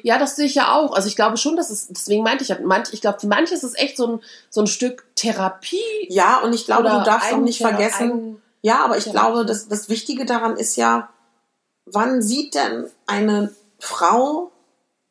Ja, das sehe ich ja auch. Also ich glaube schon, dass es, deswegen meinte ich, manch, ich glaube, für manche ist es echt so ein, so ein Stück Therapie. Ja, und ich glaube, du darfst auch nicht vergessen, ja, aber ich Therapie. glaube, das, das Wichtige daran ist ja, wann sieht denn eine Frau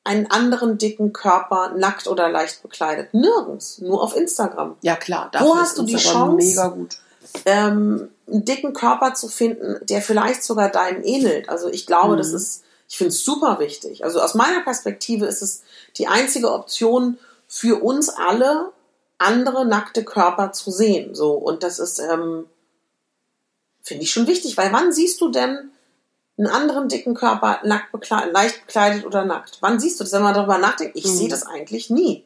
einen anderen dicken Körper nackt oder leicht bekleidet? Nirgends, nur auf Instagram. Ja, klar. Wo hast du die Instagram Chance? Mega gut. ähm, einen dicken Körper zu finden, der vielleicht sogar deinem ähnelt. Also ich glaube, Mhm. das ist, ich finde es super wichtig. Also aus meiner Perspektive ist es die einzige Option für uns alle, andere nackte Körper zu sehen. So und das ist, ähm, finde ich schon wichtig, weil wann siehst du denn einen anderen dicken Körper nackt bekleidet, leicht bekleidet oder nackt? Wann siehst du das, wenn man darüber nachdenkt? Ich Mhm. sehe das eigentlich nie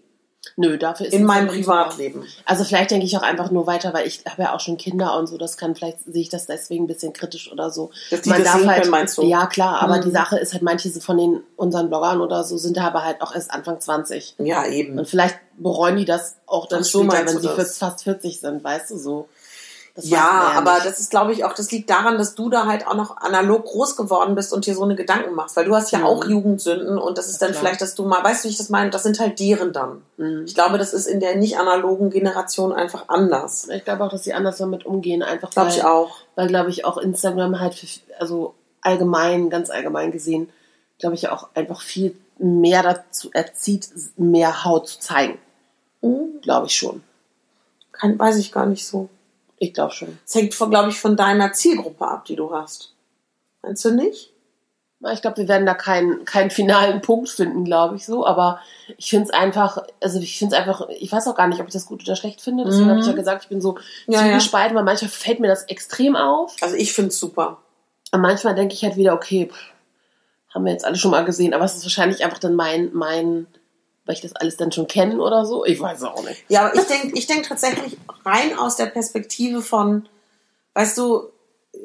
Nö, dafür ist in meinem Instagram super. Privatleben. Also vielleicht denke ich auch einfach nur weiter, weil ich habe ja auch schon Kinder und so, das kann, vielleicht sehe ich das deswegen ein bisschen kritisch oder so. Dass die das sehen können, meinst du? Ja, klar, aber Mhm. die Sache ist halt, manche von den unseren Bloggern oder so sind aber halt auch erst Anfang 20. Ja, eben. Und vielleicht bereuen die das auch dann Ach später, wenn sie das? fast 40 sind, weißt du so. Das Ja, man aber das ist, glaube ich, auch, das liegt daran, dass du da halt auch noch analog groß geworden bist und dir so eine Gedanken machst, weil du hast ja Mhm. auch Jugendsünden und das ist Ja, dann klar. vielleicht, dass du mal, weißt du, wie ich das meine, das sind halt deren dann. Mhm. Ich glaube, das ist in der nicht analogen Generation einfach anders. Ich glaube auch, dass sie anders damit umgehen, einfach Glaube weil, ich auch. weil glaube ich auch Instagram halt, für, also allgemein, ganz allgemein gesehen, glaube ich auch einfach viel mehr dazu erzieht, mehr Haut zu zeigen. Mhm. Glaube ich schon. Kann, weiß ich gar nicht so. Ich glaube schon. Das hängt, von, glaube ich, von deiner Zielgruppe ab, die du hast. Meinst du nicht? Ich glaube, wir werden da keinen, keinen finalen Punkt finden, glaube ich so. Aber ich finde es einfach, also ich finde es einfach, ich weiß auch gar nicht, ob ich das gut oder schlecht finde. Deswegen Mhm. habe ich ja gesagt, ich bin so Ja, zugespalten, weil manchmal fällt mir das extrem auf. Also ich finde es super. Und manchmal denke ich halt wieder, okay, pff, haben wir jetzt alle schon mal gesehen, aber es ist wahrscheinlich einfach dann mein, mein, weil ich das alles dann schon kenne oder so. Ich weiß es auch nicht. Ja, aber ich denke ich denk tatsächlich rein aus der Perspektive von, weißt du,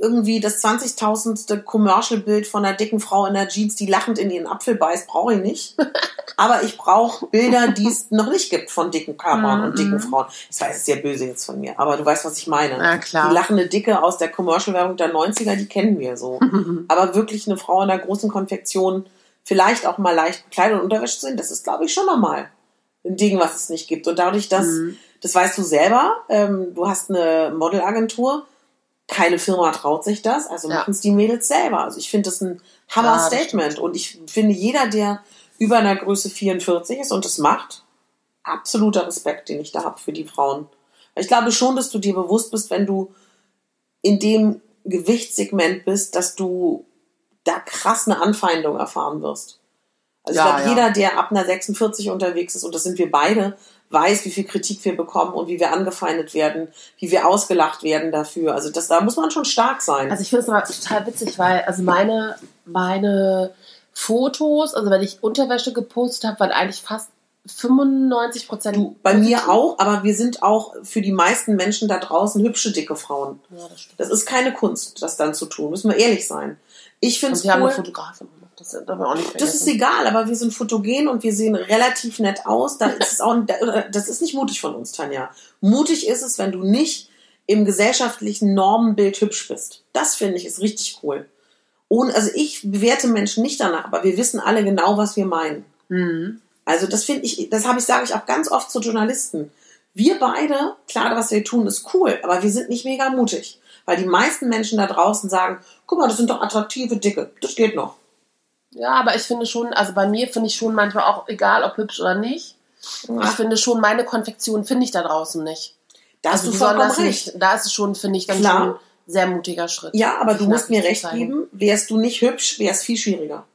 irgendwie das 20.000. Commercial-Bild von einer dicken Frau in der Jeans, die lachend in ihren Apfel beißt, brauche ich nicht. *laughs* Aber ich brauche Bilder, die es noch nicht gibt von dicken Körpern und dicken Frauen. Ich weiß, es ist sehr böse jetzt von mir, aber du weißt, was ich meine. Na klar. Die lachende Dicke aus der Commercial-Werbung der 90er, die kennen wir so. *laughs* aber wirklich eine Frau in einer großen Konfektion, vielleicht auch mal leicht bekleidet und unterwäscht zu sehen, das ist, glaube ich, schon nochmal ein Ding, was es nicht gibt. Und dadurch, dass, das weißt du selber, ähm, du hast eine Modelagentur, keine Firma traut sich das, also Ja. machen es die Mädels selber. Also ich finde das ein Ja, Hammer-Statement. und ich finde, jeder, der über einer Größe 44 ist und das macht, absoluter Respekt, den ich da habe für die Frauen. Ich glaube schon, dass du dir bewusst bist, wenn du in dem Gewichtssegment bist, dass du da krass eine Anfeindung erfahren wirst. Also Ja, ich glaube, ja. jeder, der ab einer 46 unterwegs ist, und das sind wir beide, weiß, wie viel Kritik wir bekommen und wie wir angefeindet werden, wie wir ausgelacht werden dafür. Also das, da muss man schon stark sein. Also ich finde es total witzig, weil also meine, meine Fotos, also wenn ich Unterwäsche gepostet habe, waren eigentlich fast 95 Prozent. du, bei mir auch, aber wir sind auch für die meisten Menschen da draußen hübsche, dicke Frauen. Ja, das stimmt. Das ist keine Kunst, das dann zu tun, müssen wir ehrlich sein. Ich finde Und es wir haben eine cool. Fotografin. Das Das ist egal, aber wir sind fotogen und wir sehen relativ nett aus. Da ist es auch, das ist nicht mutig von uns, Tanja. Mutig ist es, wenn du nicht im gesellschaftlichen Normenbild hübsch bist. Das finde ich ist richtig cool. Und also ich bewerte Menschen nicht danach, aber wir wissen alle genau, was wir meinen. Mhm. Also das finde ich, das habe ich, sage ich auch ganz oft zu Journalisten. Wir beide, klar, was wir tun, ist cool, aber wir sind nicht mega mutig. Weil die meisten Menschen da draußen sagen, guck mal, das sind doch attraktive Dicke, das geht noch. Ja, aber ich finde schon, also bei mir finde ich schon manchmal auch, egal ob hübsch oder nicht, ich finde schon, meine Konfektion finde ich da draußen nicht. Da hast Also du vollkommen recht. nicht. Da ist es schon, finde ich, dann Klar. schon ein sehr mutiger Schritt. Ja, aber du musst mir recht zeigen. geben, wärst du nicht hübsch, wäre es viel schwieriger.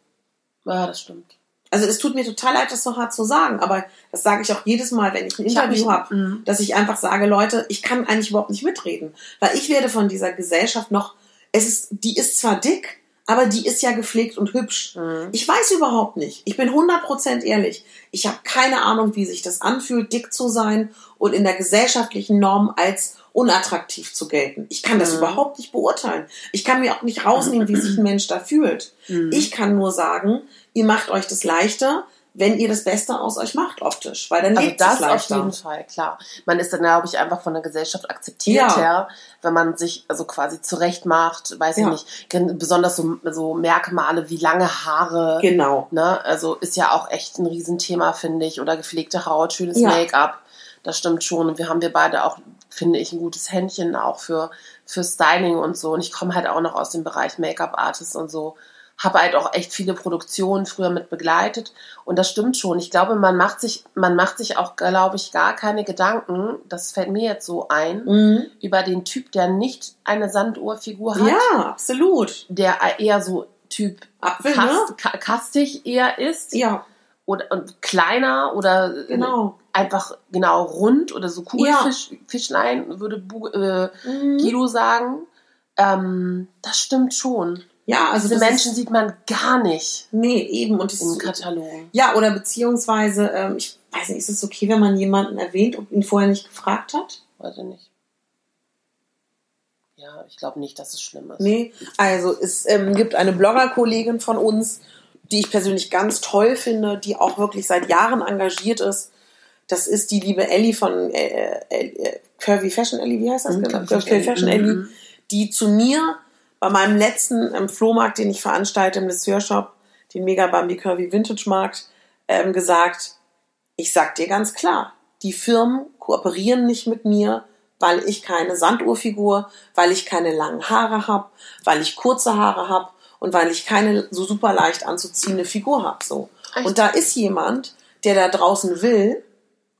Ja, das stimmt. Also es tut mir total leid, das so hart zu sagen, aber das sage ich auch jedes Mal, wenn ich ein hab Interview habe, Mhm. dass ich einfach sage, Leute, ich kann eigentlich überhaupt nicht mitreden, weil ich werde von dieser Gesellschaft noch, es ist, die ist zwar dick, aber die ist ja gepflegt und hübsch. Mhm. Ich weiß überhaupt nicht. Ich bin 100% ehrlich. Ich habe keine Ahnung, wie sich das anfühlt, dick zu sein und in der gesellschaftlichen Norm als unattraktiv zu gelten. Ich kann das Mhm. überhaupt nicht beurteilen. Ich kann mir auch nicht rausnehmen, wie sich ein Mensch da fühlt. Mhm. Ich kann nur sagen, ihr macht euch das leichter, wenn ihr das Beste aus euch macht optisch, weil dann Also lebt es das auf leichter. jeden Fall, klar. Man ist dann, glaube ich, einfach von der Gesellschaft akzeptiert Ja. her, wenn man sich also quasi zurecht macht, weiß Ja. ich nicht, besonders so, so Merkmale wie lange Haare. Genau. Ne? Also ist ja auch echt ein Riesenthema, finde ich. Oder gepflegte Haut, schönes Ja. Make-up. Das stimmt schon. Und wir haben wir beide auch, finde ich, ein gutes Händchen auch für, für Styling und so. Und ich komme halt auch noch aus dem Bereich Make-up-Artist und so. Habe halt auch echt viele Produktionen früher mit begleitet. Und das stimmt schon. Ich glaube, man macht sich, man macht sich auch, glaube ich, gar keine Gedanken, das fällt mir jetzt so ein, Mhm. über den Typ, der nicht eine Sanduhrfigur hat, Ja, absolut. der eher so Typ Apfel, kast, ne? ka kastig eher ist Ja, oder und kleiner oder genau. einfach genau rund oder so Ja. Kugelfisch, Fischlein, würde Bu äh, Mhm. Guido sagen. Ähm, das stimmt schon. Ja, also Diese Menschen Ist, sieht man gar nicht nee, eben. Und im Katalog. Ja, oder beziehungsweise, ähm, ich weiß nicht, ist es okay, wenn man jemanden erwähnt und ihn vorher nicht gefragt hat? Weiß ich nicht. Ja, ich glaube nicht, dass es schlimm ist. Nee, also es ähm, gibt eine Blogger-Kollegin von uns, die ich persönlich ganz toll finde, die auch wirklich seit Jahren engagiert ist, Das ist die liebe Ellie von äh, äh, Curvy Fashion Ellie, wie heißt das? Mhm, genau? Curvy Fashion Ellie. Ellie, die zu mir bei meinem letzten ähm, Flohmarkt, den ich veranstalte im Shop, den Mega Bambi Curvy Vintage Markt, ähm, gesagt, ich sag dir ganz klar, die Firmen kooperieren nicht mit mir, weil ich keine Sanduhrfigur, weil ich keine langen Haare habe, weil ich kurze Haare habe und weil ich keine so super leicht anzuziehende Figur habe. So. Echt? Und da ist jemand, der da draußen will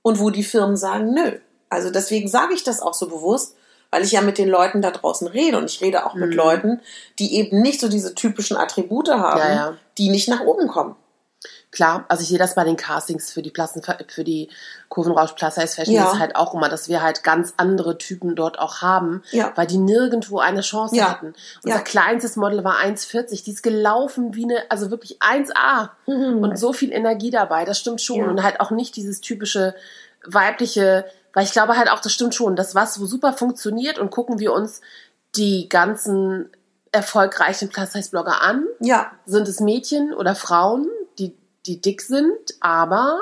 und wo die Firmen sagen, nö. Also deswegen sage ich das auch so bewusst, weil ich ja mit den Leuten da draußen rede und ich rede auch mit Mhm. Leuten, die eben nicht so diese typischen Attribute haben, Ja, ja. die nicht nach oben kommen. Klar, also ich sehe das bei den Castings für die Plassen, für die Kurvenrausch Plus Size Fashion Ja. ist halt auch immer, dass wir halt ganz andere Typen dort auch haben, Ja. weil die nirgendwo eine Chance Ja. hatten. Unser kleinstes Model war 1,40, die ist gelaufen wie eine, also wirklich 1A *laughs* und so viel Energie dabei, das stimmt schon und halt auch nicht dieses typische weibliche, weil ich glaube halt auch, das stimmt schon, das was so super funktioniert und gucken wir uns die ganzen erfolgreichen Plus Size Blogger an, Ja, sind es Mädchen oder Frauen, die, die dick sind, aber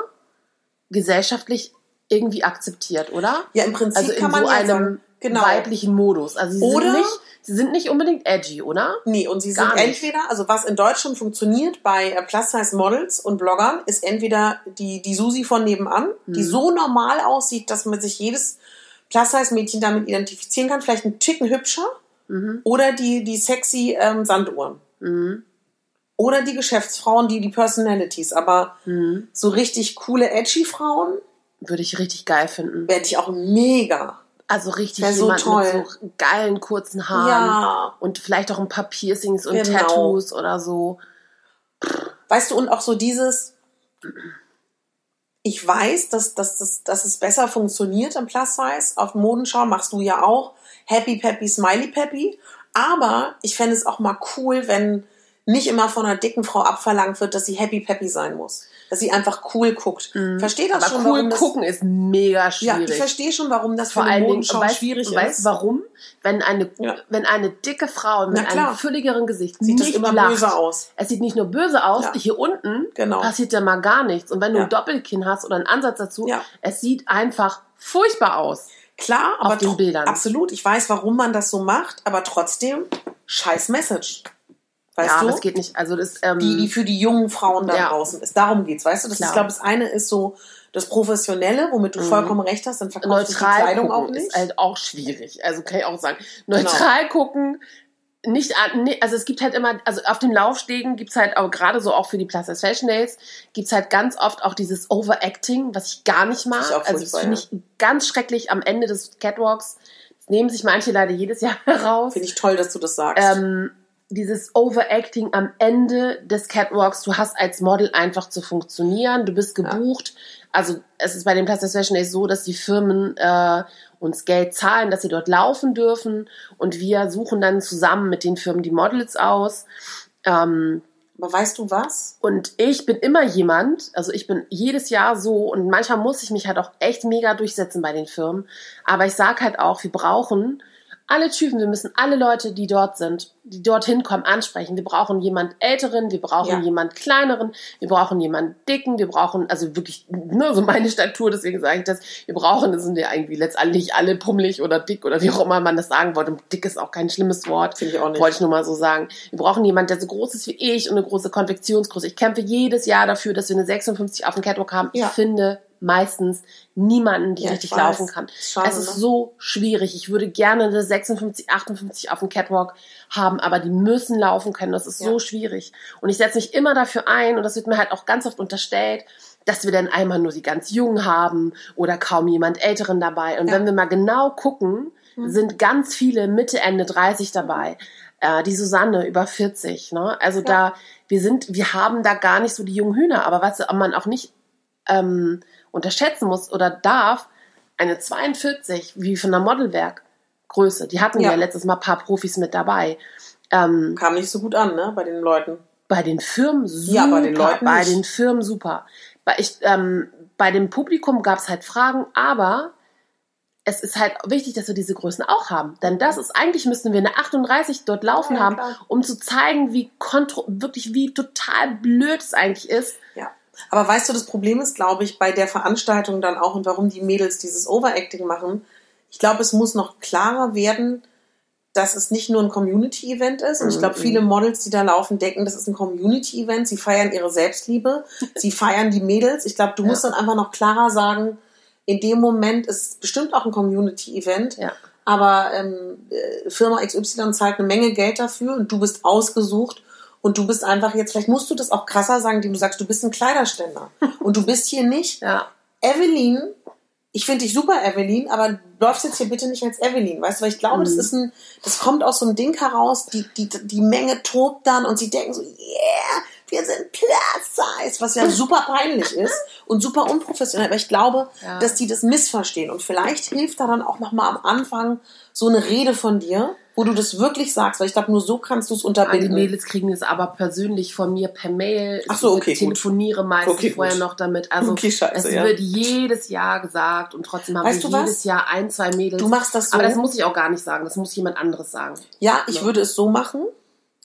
gesellschaftlich irgendwie akzeptiert, oder? ja im Prinzip Also in kann man so ja einem sagen, genau. weiblichen Modus. Also sie Oder- sind nicht, sie sind nicht unbedingt edgy, oder? Nee, und sie sind Gar nicht. entweder, also was in Deutschland funktioniert bei äh, Plus-Size-Models und Bloggern, ist entweder die, die Susi von nebenan, Mhm. die so normal aussieht, dass man sich jedes Plus-Size-Mädchen damit identifizieren kann, vielleicht ein Ticken hübscher, Mhm. oder die, die sexy ähm, Sanduhren. Mhm. Oder die Geschäftsfrauen, die die Personalities. Aber Mhm. so richtig coole, edgy Frauen Würde ich richtig geil finden. werde ich auch mega. Also richtig so jemand toll. mit so geilen kurzen Haaren Ja. und vielleicht auch ein paar Piercings und Genau. Tattoos oder so. Weißt du, und auch so dieses, ich weiß, dass, dass, dass, dass es besser funktioniert im Plus Size. Auf Modenschau machst du ja auch Happy Peppy, Smiley Peppy. Aber ich fände es auch mal cool, wenn nicht immer von einer dicken Frau abverlangt wird, dass sie Happy Peppy sein muss. Dass sie einfach cool guckt. Verstehe das Mhm. Aber schon, cool das, gucken ist mega Ja, schwierig. ich verstehe schon, warum das Vor für eine allen Dingen, Modenschau weißt, schwierig weißt ist. du warum? Wenn eine, Ja. wenn eine dicke Frau mit einem fülligeren Gesicht Sieht das nicht immer lacht, böse aus. Es sieht nicht nur böse aus, Ja. hier unten Genau. passiert ja mal gar nichts. Und wenn du Ja. ein Doppelkinn hast oder einen Ansatz dazu, Ja. es sieht einfach furchtbar aus. Klar, aber auf den Bildern. absolut. Ich weiß, warum man das so macht, aber trotzdem scheiß Message. Weißt ja, du? aber es geht nicht. Also das, ähm, die, die für die jungen Frauen da Ja. draußen ist. Darum geht's, weißt du? Das Klar. Mhm. ist, ich glaube, das eine ist so das Professionelle, womit du vollkommen recht hast, dann verkaufst du die neutral Kleidung gucken auch nicht. ist halt auch schwierig. Also kann ich auch sagen. Neutral gucken, nicht also es gibt halt immer, also auf den Laufstegen gibt's halt auch gerade so auch für die Plus Fashion Days gibt's halt ganz oft auch dieses Overacting, was ich gar nicht mag. Ich auch also das finde ich ganz schrecklich am Ende des Catwalks. Das nehmen sich manche leider jedes Jahr *laughs* heraus. Finde ich toll, dass du das sagst. ähm, dieses Overacting am Ende des Catwalks, du hast als Model einfach zu funktionieren, du bist gebucht. Also es ist bei den Plastic Fashion Days so, dass die Firmen äh, uns Geld zahlen, dass sie dort laufen dürfen und wir suchen dann zusammen mit den Firmen die Models aus. Ähm, aber weißt du was? und ich bin immer jemand, also ich bin jedes Jahr so und manchmal muss ich mich halt auch echt mega durchsetzen bei den Firmen. Aber ich sag halt auch, wir brauchen alle Typen, wir müssen alle Leute, die dort sind, die dorthin kommen, ansprechen. Wir brauchen jemand Älteren, wir brauchen Ja. jemand Kleineren, wir brauchen jemand Dicken, wir brauchen, also wirklich, ne, so meine Statur, deswegen sage ich das, wir brauchen, das sind ja irgendwie letztendlich alle pummelig oder dick oder wie auch immer man das sagen wollte. Dick ist auch kein schlimmes Wort. Finde ich auch nicht. Wollte ich nur mal so sagen. Wir brauchen jemanden, der so groß ist wie ich und eine große Konfektionsgröße. Ich kämpfe jedes Jahr dafür, dass wir eine 56 auf dem Catwalk haben. Ja. Ich finde meistens niemanden, die Ja, ich richtig laufen kann. Schade, es ist ne? so schwierig. Ich würde gerne eine 56, 58 auf dem Catwalk haben, aber die müssen laufen können. Das ist Ja. so schwierig. Und ich setze mich immer dafür ein, und das wird mir halt auch ganz oft unterstellt, dass wir dann einmal nur die ganz Jungen haben oder kaum jemand Älteren dabei. Und Ja. wenn wir mal genau gucken, sind ganz viele Mitte, Ende 30 dabei. Äh, die Susanne über 40. Ne? Also da, wir sind, wir haben da gar nicht so die jungen Hühner. Aber was man auch nicht ähm, unterschätzen muss oder darf, eine 42, wie von der Modelwerk Größe, die hatten ja. Ja. letztes Mal ein paar Profis mit dabei. Ähm, Kam nicht so gut an, ne, bei den Leuten. bei den Firmen super. Ja, bei den Leuten bei nicht. den Firmen super. Bei, ich, ähm, bei dem Publikum gab es halt Fragen, aber es ist halt wichtig, dass wir diese Größen auch haben. Denn das ist, eigentlich müssten wir eine 38 dort laufen Ja, haben, klar. um zu zeigen, wie kontro wirklich, wie total blöd es eigentlich ist. Aber weißt du, das Problem ist, glaube ich, bei der Veranstaltung dann auch und warum die Mädels dieses Overacting machen. Ich glaube, es muss noch klarer werden, dass es nicht nur ein Community-Event ist. Und ich glaube, viele Models, die da laufen, denken, das ist ein Community-Event. Sie feiern ihre Selbstliebe. *laughs* Sie feiern die Mädels. Ich glaube, du Ja. musst dann einfach noch klarer sagen, in dem Moment ist es bestimmt auch ein Community-Event. Ja. Aber ähm, äh, Firma XY zahlt eine Menge Geld dafür und du bist ausgesucht und du bist einfach jetzt, vielleicht musst du das auch krasser sagen, indem du sagst, du bist ein Kleiderständer. *laughs* und du bist hier nicht Ja. Evelyn, ich finde dich super, Evelyn, aber du läufst jetzt hier bitte nicht als Evelyn, weißt du, weil ich glaube, Mhm. das ist ein, das kommt aus so einem Ding heraus, die, die, die Menge tobt dann und sie denken so, yeah, wir sind plus size, was ja *laughs* super peinlich ist und super unprofessionell, aber ich glaube, Ja. dass die das missverstehen und vielleicht hilft da dann auch nochmal am Anfang so eine Rede von dir, wo du das wirklich sagst, weil ich glaube, nur so kannst du es Die unterbinden. Mädels kriegen es aber persönlich von mir per Mail. Ach so, okay, Ich gut. telefoniere meistens Okay, vorher gut. noch damit. Also Okay, scheiße, es ja. wird jedes Jahr gesagt und trotzdem haben Weißt wir du was? jedes Jahr ein, zwei Mädels. Du machst das so. Aber das muss ich auch gar nicht sagen. Das muss jemand anderes sagen. Ja, ich Ja. würde es so machen.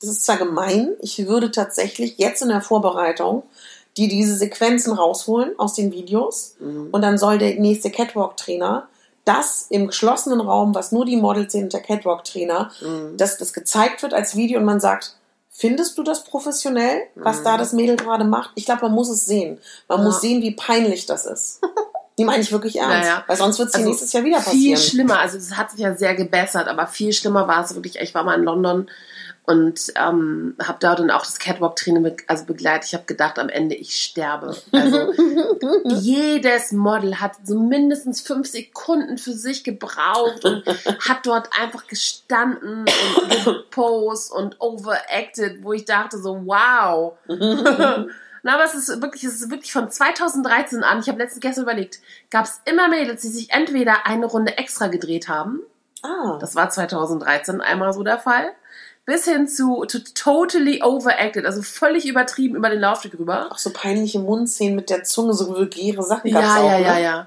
Das ist zwar gemein, ich würde tatsächlich jetzt in der Vorbereitung die diese Sequenzen rausholen aus den Videos und dann soll der nächste Catwalk-Trainer das im geschlossenen Raum, was nur die Models sehen und der Catwalk-Trainer, dass das gezeigt wird als Video und man sagt, findest du das professionell, was da das Mädel gerade macht? Ich glaube, man muss es sehen. Man Ja. muss sehen, wie peinlich das ist. *laughs* Die meine ich wirklich ernst. Naja. Weil sonst wird es Also nächstes Jahr wieder Viel passieren. schlimmer, also es hat sich ja sehr gebessert, aber viel schlimmer war es wirklich, ich war mal in London und ähm, habe da dann auch das Catwalk-Training be also begleitet. Ich habe gedacht, am Ende ich sterbe. Also *laughs* jedes Model hat so mindestens fünf Sekunden für sich gebraucht und hat dort einfach gestanden und geposed und overacted, wo ich dachte so, wow. *laughs* Na, aber es ist wirklich, es ist wirklich von 2013 an, ich habe letztens gestern überlegt, gab es immer Mädels, die sich entweder eine Runde extra gedreht haben, Ah, das war 2013 einmal so der Fall, bis hin zu to totally overacted, also völlig übertrieben über den Laufsteg rüber. auch so peinliche Mundszenen mit der Zunge, so vulgäre Sachen gab's Ja, auch. ja, ja, ne? ja.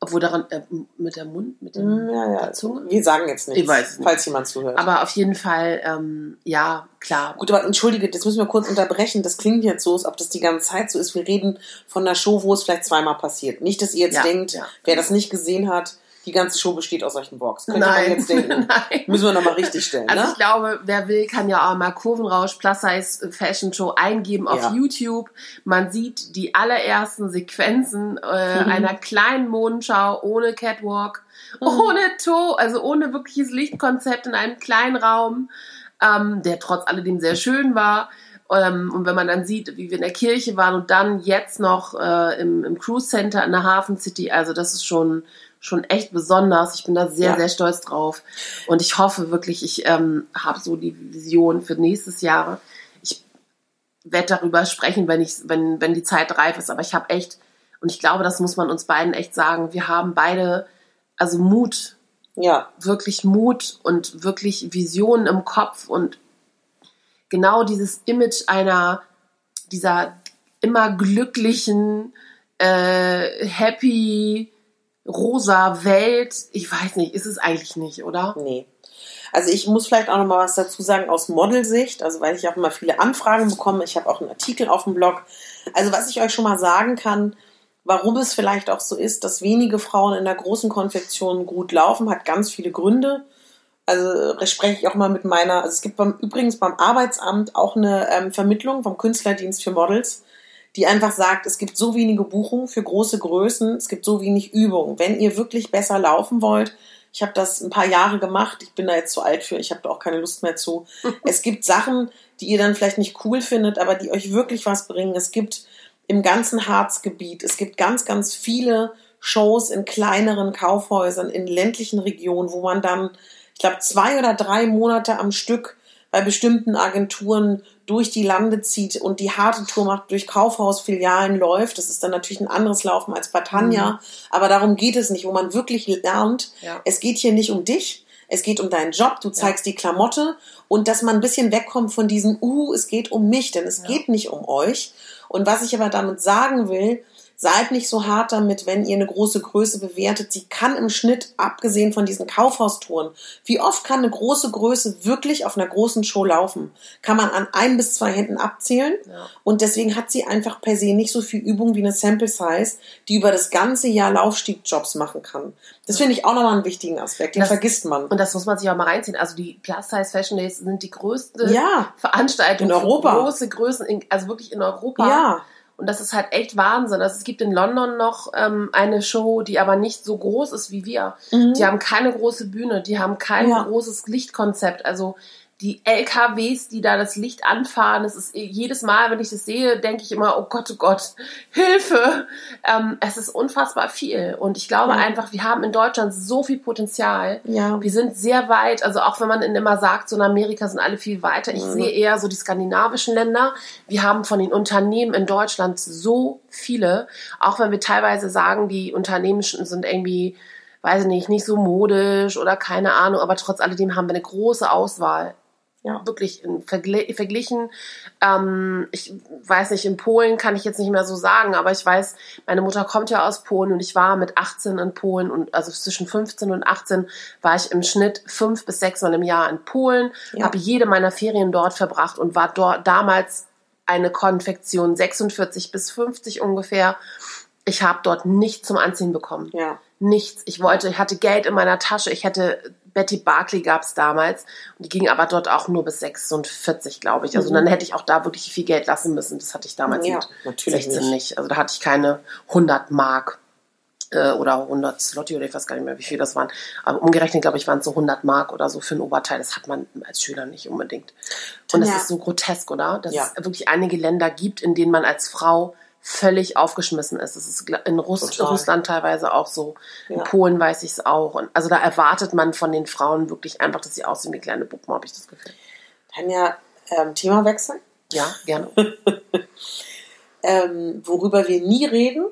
Obwohl daran, äh, mit der Mund, mit dem, Ja, ja. der Zunge. Wir sagen jetzt nichts, Ich weiß es nicht. falls jemand zuhört. Aber auf jeden Fall, ähm, ja, klar. Gut, aber entschuldige, das müssen wir kurz unterbrechen. Das klingt jetzt so, als ob das die ganze Zeit so ist. Wir reden von einer Show, wo es vielleicht zweimal passiert. Nicht, dass ihr jetzt Ja, denkt, ja. wer das nicht gesehen hat, die ganze Show besteht aus solchen Box. Könnte man Nein. jetzt denken. *laughs* Nein. Müssen wir nochmal richtig stellen, Also ne? ich glaube, wer will, kann ja auch mal Kurvenrausch Plus Size Fashion Show eingeben auf Ja. YouTube. Man sieht die allerersten Sequenzen äh, Mhm. einer kleinen Modenschau ohne Catwalk, ohne To, also ohne wirkliches Lichtkonzept in einem kleinen Raum, ähm, der trotz alledem sehr schön war. Ähm, und wenn man dann sieht, wie wir in der Kirche waren und dann jetzt noch äh, im, im Cruise Center in der Hafen City, also das ist schon schon echt besonders. Ich bin da sehr, Ja. sehr stolz drauf. Und ich hoffe wirklich, ich ähm, habe so die Vision für nächstes Jahr. Ich werde darüber sprechen, wenn, ich, wenn, wenn die Zeit reif ist. Aber ich habe echt, und ich glaube, das muss man uns beiden echt sagen, wir haben beide, also Mut, Ja, wirklich Mut und wirklich Visionen im Kopf und genau dieses Image einer, dieser immer glücklichen, äh, happy, rosa Welt, ich weiß nicht, ist es eigentlich nicht, oder? nee. Also ich muss vielleicht auch noch mal was dazu sagen aus Modelsicht, also weil ich auch immer viele Anfragen bekomme. Ich habe auch einen Artikel auf dem Blog. Also was ich euch schon mal sagen kann, warum es vielleicht auch so ist, dass wenige Frauen in der großen Konfektion gut laufen, hat ganz viele Gründe. Also spreche ich auch mal mit meiner, also es gibt beim, übrigens beim Arbeitsamt auch eine ähm, Vermittlung vom Künstlerdienst für Models, die einfach sagt, es gibt so wenige Buchungen für große Größen, es gibt so wenig Übung. Wenn ihr wirklich besser laufen wollt, ich habe das ein paar Jahre gemacht, ich bin da jetzt zu alt für, ich habe da auch keine Lust mehr zu. *laughs* es gibt Sachen, die ihr dann vielleicht nicht cool findet, aber die euch wirklich was bringen. Es gibt im ganzen Harzgebiet, es gibt ganz, ganz viele Shows in kleineren Kaufhäusern, in ländlichen Regionen, wo man dann, ich glaube, zwei oder drei Monate am Stück bei bestimmten Agenturen durch die Lande zieht und die harte Tour macht, durch Kaufhausfilialen läuft. Das ist dann natürlich ein anderes Laufen als bei Tanja. Aber darum geht es nicht, wo man wirklich lernt. Ja. Es geht hier nicht um dich. Es geht um deinen Job. Du zeigst die Klamotte und dass man ein bisschen wegkommt von diesem, uh, es geht um mich, denn es geht nicht um euch. Und was ich aber damit sagen will, Seid nicht so hart damit, wenn ihr eine große Größe bewertet. Sie kann im Schnitt, abgesehen von diesen Kaufhaustouren, wie oft kann eine große Größe wirklich auf einer großen Show laufen? Kann man an ein bis zwei Händen abzählen. Ja. Und deswegen hat sie einfach per se nicht so viel Übung wie eine Sample Size, die über das ganze Jahr Laufstiegjobs machen kann. Das finde ich auch nochmal einen wichtigen Aspekt. Den Das- vergisst man. Und das muss man sich auch mal reinziehen. Also die Plus Size Fashion Days sind die größte Ja. Veranstaltung In Europa. große Größen, in, also wirklich in Europa. Ja. Und das ist halt echt Wahnsinn. Also es gibt in London noch ähm, eine Show, die aber nicht so groß ist wie wir. Mhm. Die haben keine große Bühne, die haben kein Ja. großes Lichtkonzept. Also die LKWs, die da das Licht anfahren, das ist jedes Mal, wenn ich das sehe, denke ich immer, oh Gott, oh Gott, *laughs* Hilfe. Ähm, es ist unfassbar viel. Und ich glaube Ja. einfach, wir haben in Deutschland so viel Potenzial. Ja. Wir sind sehr weit, also auch wenn man immer sagt, so in Amerika sind alle viel weiter. Ich Mhm. sehe eher so die skandinavischen Länder. Wir haben von den Unternehmen in Deutschland so viele, auch wenn wir teilweise sagen, die Unternehmen sind irgendwie, weiß ich nicht, nicht so modisch oder keine Ahnung, aber trotz alledem haben wir eine große Auswahl. Ja. Wirklich vergl verglichen. Ähm, ich weiß nicht, in Polen kann ich jetzt nicht mehr so sagen, aber ich weiß, meine Mutter kommt ja aus Polen und ich war mit 18 in Polen und also zwischen 15 und 18 war ich im Schnitt fünf bis sechs Mal im Jahr in Polen, Ja. habe jede meiner Ferien dort verbracht und war dort damals eine Konfektion 46 bis 50 ungefähr. Ich habe dort nichts zum Anziehen bekommen Ja. nichts. Ich wollte, ich hatte Geld in meiner Tasche. Ich hätte Betty Barclay gab's damals und die ging aber dort auch nur bis 46, glaube ich. Also Mhm. dann hätte ich auch da wirklich viel Geld lassen müssen. Das hatte ich damals Ja, mit natürlich 16 nicht. nicht. Also da hatte ich keine 100 Mark äh, oder 100 Slotty oder ich weiß gar nicht mehr, wie viel das waren. Aber umgerechnet, glaube ich, waren es so 100 Mark oder so für ein Oberteil. Das hat man als Schüler nicht unbedingt. Und das ist so grotesk, oder? Dass Ja. es wirklich einige Länder gibt, in denen man als Frau völlig aufgeschmissen ist. Das ist in Russ Total. Russland teilweise auch so. In Ja. Polen weiß ich es auch. Und also da erwartet man von den Frauen wirklich einfach, dass sie aussehen wie kleine Puppen, habe ich das Gefühl. Tanja, ähm, Thema wechseln. Ja, gerne. *laughs* Ähm, worüber wir nie reden,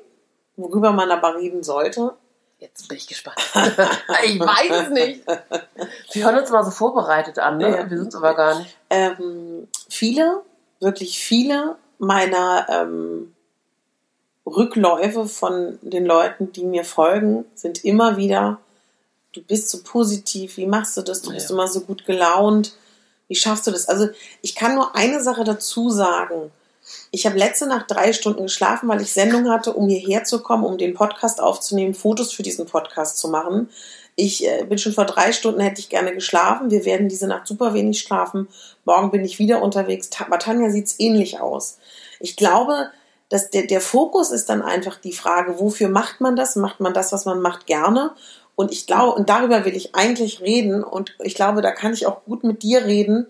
worüber man aber reden sollte. Jetzt bin ich gespannt. *laughs* ich weiß es nicht. Wir hören uns mal so vorbereitet an, ne? Ja. Wir sind es aber gar nicht. Ähm, viele, wirklich viele meiner ähm, Rückläufe von den Leuten, die mir folgen, sind immer wieder, du bist so positiv, wie machst du das? Du bist Ja. immer so gut gelaunt. Wie schaffst du das? Also ich kann nur eine Sache dazu sagen. Ich habe letzte Nacht drei Stunden geschlafen, weil ich Sendung hatte, um hierher zu kommen, um den Podcast aufzunehmen, Fotos für diesen Podcast zu machen. Ich äh, bin schon vor drei Stunden, hätte ich gerne geschlafen. Wir werden diese Nacht super wenig schlafen. Morgen bin ich wieder unterwegs. Bei Tanja sieht es ähnlich aus. Ich glaube, dass der, der Fokus ist dann einfach die Frage, wofür macht man das? Macht man das, was man macht, gerne? Und ich glaube, und darüber will ich eigentlich reden. Und ich glaube, da kann ich auch gut mit dir reden.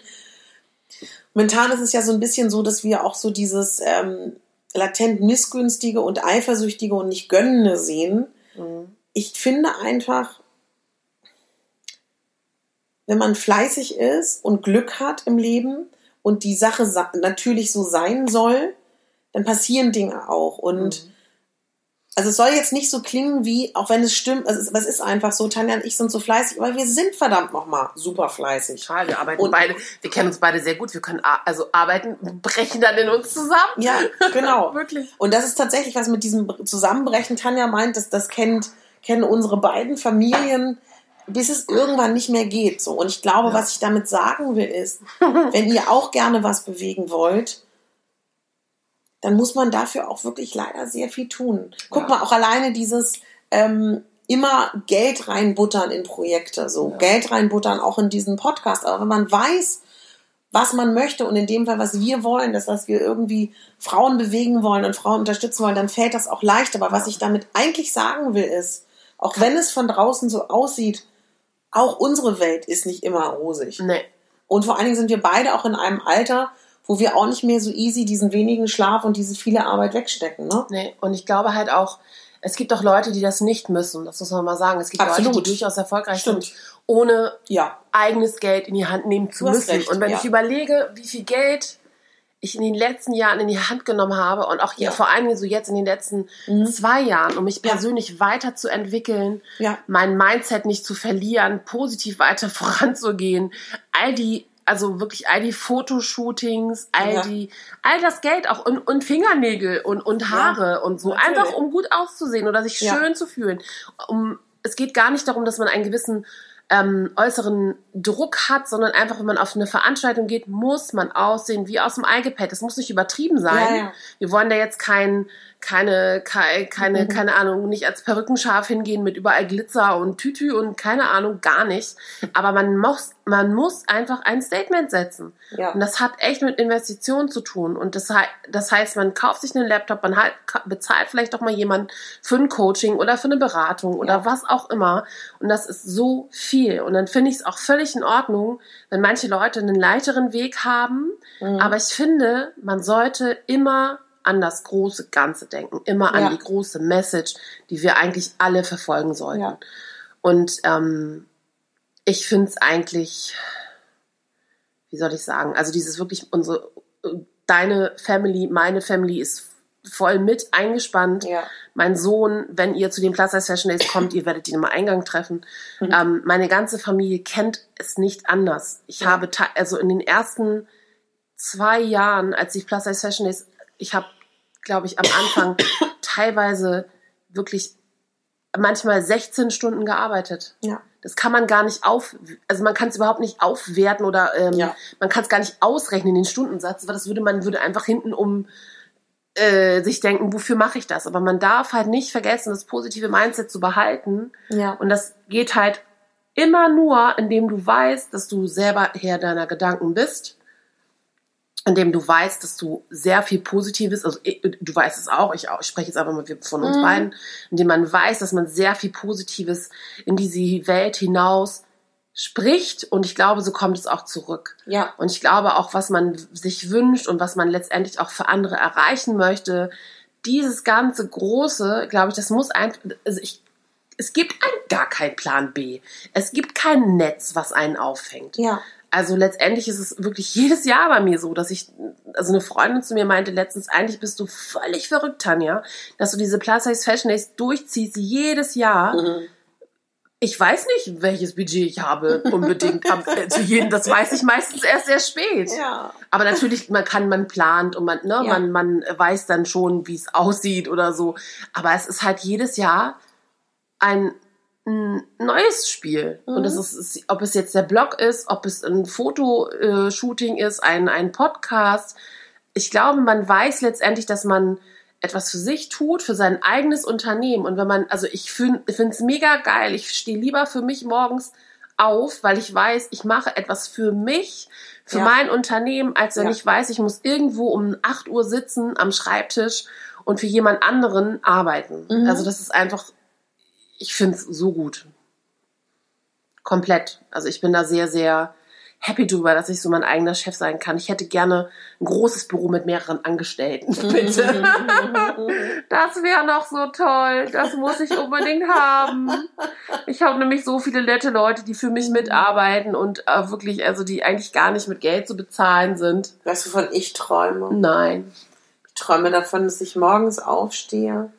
Momentan ist es ja so ein bisschen so, dass wir auch so dieses ähm, latent missgünstige und eifersüchtige und nicht gönnende sehen. Mhm. Ich finde einfach, wenn man fleißig ist und Glück hat im Leben und die Sache sa natürlich so sein soll, dann passieren Dinge auch. Und Mhm. also es soll jetzt nicht so klingen wie, auch wenn es stimmt, also es, ist einfach so, Tanja und ich sind so fleißig, aber wir sind verdammt nochmal super fleißig. Total, wir arbeiten Und- beide, wir kennen uns beide sehr gut. Wir können also arbeiten, brechen dann in uns zusammen. Ja, genau. *laughs* Wirklich. Und das ist tatsächlich was mit diesem Zusammenbrechen. Tanja meint, dass das kennt, kennen unsere beiden Familien, bis es irgendwann nicht mehr geht. So. Und ich glaube, was ich damit sagen will, ist, *laughs* wenn ihr auch gerne was bewegen wollt, dann muss man dafür auch wirklich leider sehr viel tun. Guck Ja. mal, auch alleine dieses ähm, immer Geld reinbuttern in Projekte, so Ja. Geld reinbuttern auch in diesen Podcast. Aber wenn man weiß, was man möchte und in dem Fall, was wir wollen, dass, dass wir irgendwie Frauen bewegen wollen und Frauen unterstützen wollen, dann fällt das auch leicht. Aber was ich damit eigentlich sagen will, ist, auch wenn es von draußen so aussieht, auch unsere Welt ist nicht immer rosig. Nee. Und vor allen Dingen sind wir beide auch in einem Alter, wo wir auch nicht mehr so easy diesen wenigen Schlaf und diese viele Arbeit wegstecken. Ne? Nee, und ich glaube halt auch, es gibt auch Leute, die das nicht müssen. Das muss man mal sagen. Es gibt Leute, Absolut. die durchaus erfolgreich Stimmt. sind, ohne Ja, eigenes Geld in die Hand nehmen zu müssen. recht, und wenn ja. ich überlege, wie viel Geld ich in den letzten Jahren in die Hand genommen habe und auch Ja. vor allen Dingen so jetzt in den letzten Mhm. zwei Jahren, um mich Ja. persönlich weiterzuentwickeln, ja, mein Mindset nicht zu verlieren, positiv weiter *laughs* voranzugehen, all die also wirklich all die Fotoshootings, all Ja. die, all das Geld auch und, und Fingernägel und, und Haare und so. natürlich. Einfach um gut auszusehen oder sich Ja. schön zu fühlen. Um, es geht gar nicht darum, dass man einen gewissen ähm, äußeren Druck hat, sondern einfach, wenn man auf eine Veranstaltung geht, muss man aussehen wie aus dem iPad. Das muss nicht übertrieben sein. Ja, ja. Wir wollen da jetzt kein, keine, keine, keine, Mhm. keine Ahnung, nicht als Perückenschaf hingehen mit überall Glitzer und Tütü und keine Ahnung, gar nicht. Aber man muss, man muss einfach ein Statement setzen. Ja. Und das hat echt mit Investitionen zu tun. Und das, das heißt, man kauft sich einen Laptop, man halt, bezahlt vielleicht auch mal jemanden für ein Coaching oder für eine Beratung oder Ja. was auch immer. Und das ist so viel. Und dann finde ich es auch völlig in Ordnung, wenn manche Leute einen leichteren Weg haben. Mhm. Aber ich finde, man sollte immer an das große Ganze denken, immer Ja. an die große Message, die wir eigentlich alle verfolgen sollten. Ja. Und ähm, ich finde es eigentlich, wie soll ich sagen, also dieses wirklich unsere, deine Family, meine Family ist voll mit eingespannt. Ja. Mein Sohn, wenn ihr zu den Plus Size Fashion Days kommt, ihr werdet ihn im Eingang treffen. Mhm. Ähm, meine ganze Familie kennt es nicht anders. Ich Ja. habe also in den ersten zwei Jahren, als die Plus Size Fashion Days, ich habe, glaube ich, am Anfang teilweise wirklich manchmal 16 Stunden gearbeitet. Ja. Das kann man gar nicht auf, also man kann es überhaupt nicht aufwerten oder ähm, Ja. man kann es gar nicht ausrechnen, den Stundensatz, weil das würde man würde einfach hinten um äh, sich denken, wofür mache ich das? Aber man darf halt nicht vergessen, das positive Mindset zu behalten. Ja. Und das geht halt immer nur, indem du weißt, dass du selber Herr deiner Gedanken bist, indem du weißt, dass du sehr viel Positives, also ich- du weißt es auch, ich, auch, ich spreche jetzt einfach mal von uns Mhm. beiden, indem man weiß, dass man sehr viel Positives in diese Welt hinaus spricht und ich glaube, so kommt es auch zurück. Ja. Und ich glaube auch, was man sich wünscht und was man letztendlich auch für andere erreichen möchte, dieses ganze Große, glaube ich, das muss einfach, also ich, es gibt ein, gar keinen Plan B. Es gibt kein Netz, was einen auffängt. Ja. Also letztendlich ist es wirklich jedes Jahr bei mir so, dass ich, also eine Freundin zu mir meinte letztens, eigentlich bist du völlig verrückt, Tanja, dass du diese Plus Size Fashion Days durchziehst jedes Jahr. Mhm. Ich weiß nicht, welches Budget ich habe unbedingt am, äh, zu jedem. Das weiß ich meistens erst sehr spät. Ja. Aber natürlich, man kann, man plant und man, ne, Ja. man, man weiß dann schon, wie es aussieht oder so. Aber es ist halt jedes Jahr ein, ein neues Spiel. Und das ist, ist, ob es jetzt der Blog ist, ob es ein Fotoshooting ist, ein, ein Podcast. Ich glaube, man weiß letztendlich, dass man etwas für sich tut, für sein eigenes Unternehmen. Und wenn man, also ich finde es mega geil. Ich stehe lieber für mich morgens auf, weil ich weiß, ich mache etwas für mich, für Ja. mein Unternehmen, als wenn Ja. ich weiß, ich muss irgendwo um 8 Uhr sitzen am Schreibtisch und für jemand anderen arbeiten. Mhm. Also das ist einfach, ich finde es so gut. Komplett. Also ich bin da sehr, sehr happy drüber, dass ich so mein eigener Chef sein kann. Ich hätte gerne ein großes Büro mit mehreren Angestellten, *laughs* bitte. *laughs* Das wäre noch so toll. Das muss ich unbedingt haben. Ich habe nämlich so viele nette Leute, die für mich mitarbeiten und äh, wirklich, also die eigentlich gar nicht mit Geld zu bezahlen sind. Weißt du, wovon ich träume? Nein. Ich träume davon, dass ich morgens aufstehe,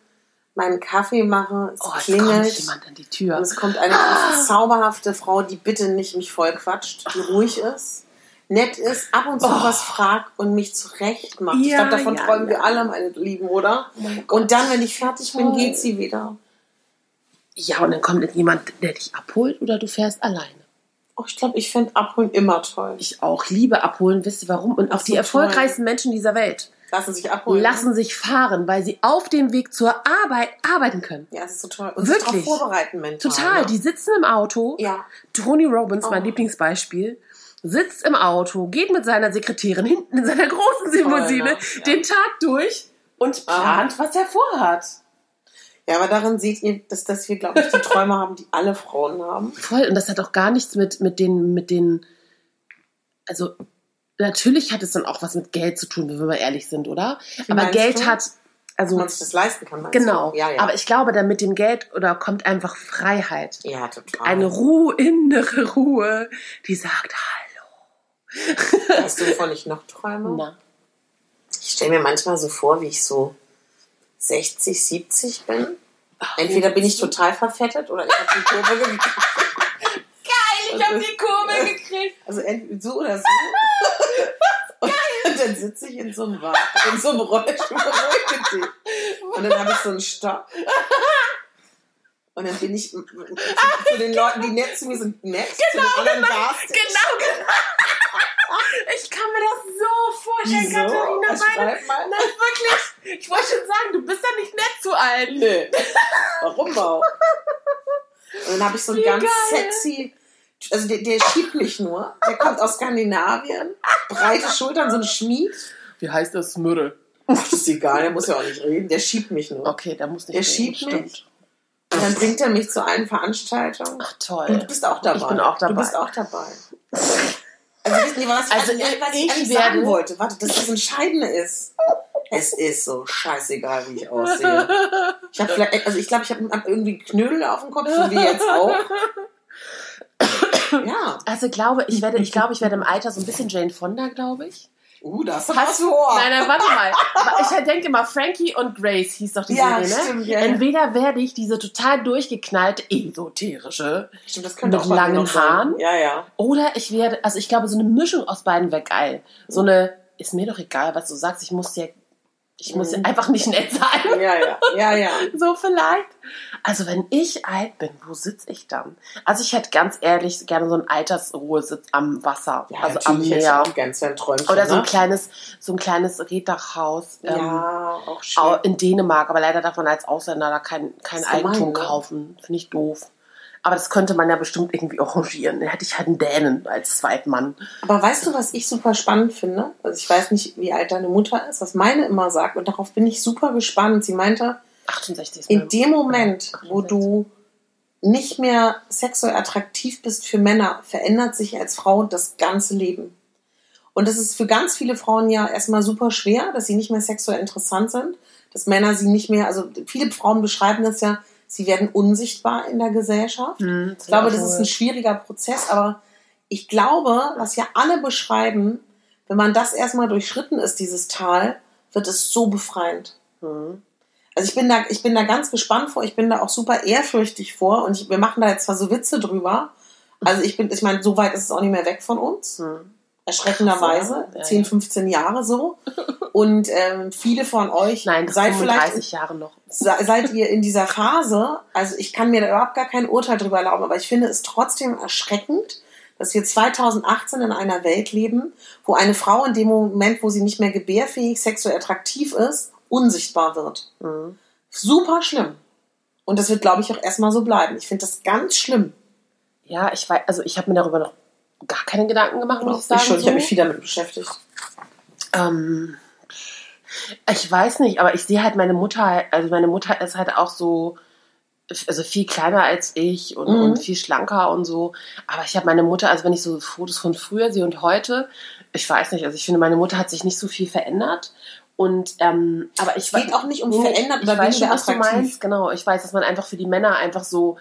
meinen Kaffee mache, es Oh, es klingelt. kommt jemand an die Tür. Und es kommt eine ganz zauberhafte Frau, die bitte nicht mich voll quatscht, die ruhig ist, nett ist, ab und zu Oh. was fragt und mich zurecht macht. ich Ja, glaube, davon ja, träumen ja. wir alle, meine Lieben, oder? Oh. Und dann, wenn ich fertig bin, Toll. geht sie wieder. Ja, und dann kommt jemand, der dich abholt oder du fährst alleine. Oh, ich glaube, ich finde Abholen immer toll. Ich auch liebe abholen, wisst ihr warum? Und auch so, die erfolgreichsten Menschen dieser Welt Lassen sich abholen. lassen sich fahren, weil sie auf dem Weg zur Arbeit arbeiten können. Ja, das ist so toll. Und sich Wirklich. darauf vorbereiten mental. Total, Ne? die sitzen im Auto. Ja. Tony Robbins, mein Oh. Lieblingsbeispiel, sitzt im Auto, geht mit seiner Sekretärin hinten in seiner großen Limousine ne? Ja. den Tag durch und Ah. plant, was er vorhat. Ja, aber darin seht ihr, dass, dass wir, glaube ich, die Träume haben, die alle Frauen haben. Voll, und das hat auch gar nichts mit, mit den, mit den, also natürlich hat es dann auch was mit Geld zu tun, wenn wir mal ehrlich sind, oder? Aber meinst Geld du? hat, also man sich das leisten kann, genau? Ja, ja. aber ich glaube, dann mit dem Geld oder kommt einfach Freiheit. ja, total. Eine Ruhe, innere Ruhe, die sagt Hallo. Weißt du, wovon ich noch träume? Na. Ich stelle mir manchmal so vor, wie ich so 60, 70 bin. Entweder bin ich total verfettet oder ich habe die Kurve *laughs* gekriegt. Geil, Ich habe die Kurve gekriegt. Also entweder so oder so. *laughs* Und dann sitze ich in so einem Wagen, in so einem Rollstuhl und dann habe ich so einen Stock. Und dann bin ich zu den Leuten, die nett zu mir sind, nett. Genau, zu den anderen genau, genau, genau. Ich kann mir das so vorstellen, Wieso? Katharina. Was Meine, man? nein, wirklich. Ich wollte schon sagen, du bist ja nicht nett zu allen. Nee. Warum auch? Und dann habe ich so einen Wie ganz geil. sexy, also der, der schiebt mich nur. Der kommt aus Skandinavien, breite Schultern, so ein Schmied. Wie heißt das? Mürre. Das ist egal, der muss ja auch nicht reden. Der schiebt mich nur. Okay, da muss nicht Der reden, schiebt stimmt. mich. Und dann bringt er mich zu allen Veranstaltungen. Ach toll. Und du bist auch dabei. Ich bin auch dabei. Du bist auch dabei. *laughs* Also, wissen Sie, was, Also, also, was ich, ich sagen wollte? Warte, dass das Entscheidende ist. Es ist so scheißegal, wie ich aussehe. Ich habe vielleicht, also ich glaube, ich habe hab irgendwie Knödel auf dem Kopf, so wie jetzt auch. Ja. Also glaube ich werde, ich glaube, ich werde im Alter so ein bisschen Jane Fonda, glaube ich. Uh, das Hast du. Nein, nein, warte mal. Ich denke mal, Frankie und Grace hieß doch die Ja, Serie, ne? stimmt, ja. Entweder werde ich diese total durchgeknallte, esoterische, Stimmt, das könnte mit auch langen sein. Haaren? Ja, ja. oder ich werde, also ich glaube, so eine Mischung aus beiden wäre geil. So eine, ist mir doch egal, was du sagst, ich muss dir, ich muss Mhm. einfach nicht nett sein. Ja, ja. Ja, ja. *laughs* So vielleicht. Also wenn ich alt bin, wo sitze ich dann? Also ich hätte ganz ehrlich gerne so einen Altersruhesitz am Wasser, Ja, also am Meer. auch ganz ein Träumchen. Oder so ein ne? kleines, so ein kleines Reddachhaus. ähm, Ja, auch schön. in Dänemark, aber leider darf man als Ausländer da kein, kein ist gemein, Eigentum ne? kaufen. Finde ich doof. Aber das könnte man ja bestimmt irgendwie arrangieren. Dann hätte ich halt einen Dänen als Zweitmann. Aber weißt du, was ich super spannend finde? Also ich weiß nicht, wie alt deine Mutter ist, was meine immer sagt, und darauf bin ich super gespannt. Sie meinte, 68 ist in dem Moment, wo du nicht mehr sexuell attraktiv bist für Männer, verändert sich als Frau das ganze Leben. Und das ist für ganz viele Frauen ja erstmal super schwer, dass sie nicht mehr sexuell interessant sind, dass Männer sie nicht mehr, also viele Frauen beschreiben das ja, sie werden unsichtbar in der Gesellschaft. Hm, Ich glaube, das ist ein schwieriger Prozess, aber ich glaube, was ja alle beschreiben, wenn man das erstmal durchschritten ist, dieses Tal, wird es so befreiend. Hm. Also ich bin da, ich bin da ganz gespannt vor, ich bin da auch super ehrfürchtig vor und ich, wir machen da jetzt zwar so Witze drüber. Also ich bin, ich meine, so weit ist es auch nicht mehr weg von uns. Hm. Erschreckenderweise. Ja, ja. 10, 15 Jahre so. Und ähm, viele von euch Nein, das seid sind vielleicht 35 Jahre noch. Se- seid ihr in dieser Phase, also ich kann mir da überhaupt gar kein Urteil drüber erlauben, aber ich finde es trotzdem erschreckend, dass wir 2018 in einer Welt leben, wo eine Frau in dem Moment, wo sie nicht mehr gebärfähig, sexuell attraktiv ist, unsichtbar wird. Hm. Super schlimm. Und das wird, glaube ich, auch erstmal so bleiben. Ich finde das ganz schlimm. Ja, ich weiß, also ich habe mir darüber noch gar keine Gedanken gemacht, muss ich sagen. ich schon, ich so. habe mich viel damit beschäftigt. Ähm, ich weiß nicht, aber ich sehe halt meine Mutter, also meine Mutter ist halt auch so, also viel kleiner als ich und, Mhm. und viel schlanker und so. Aber ich habe meine Mutter, also wenn ich so Fotos von früher sehe und heute, ich weiß nicht, also ich finde, meine Mutter hat sich nicht so viel verändert. Und ähm, aber ich Es geht auch nicht um verändert ich oder weiß schon, was du meinst, genau. Ich weiß, dass man einfach für die Männer einfach so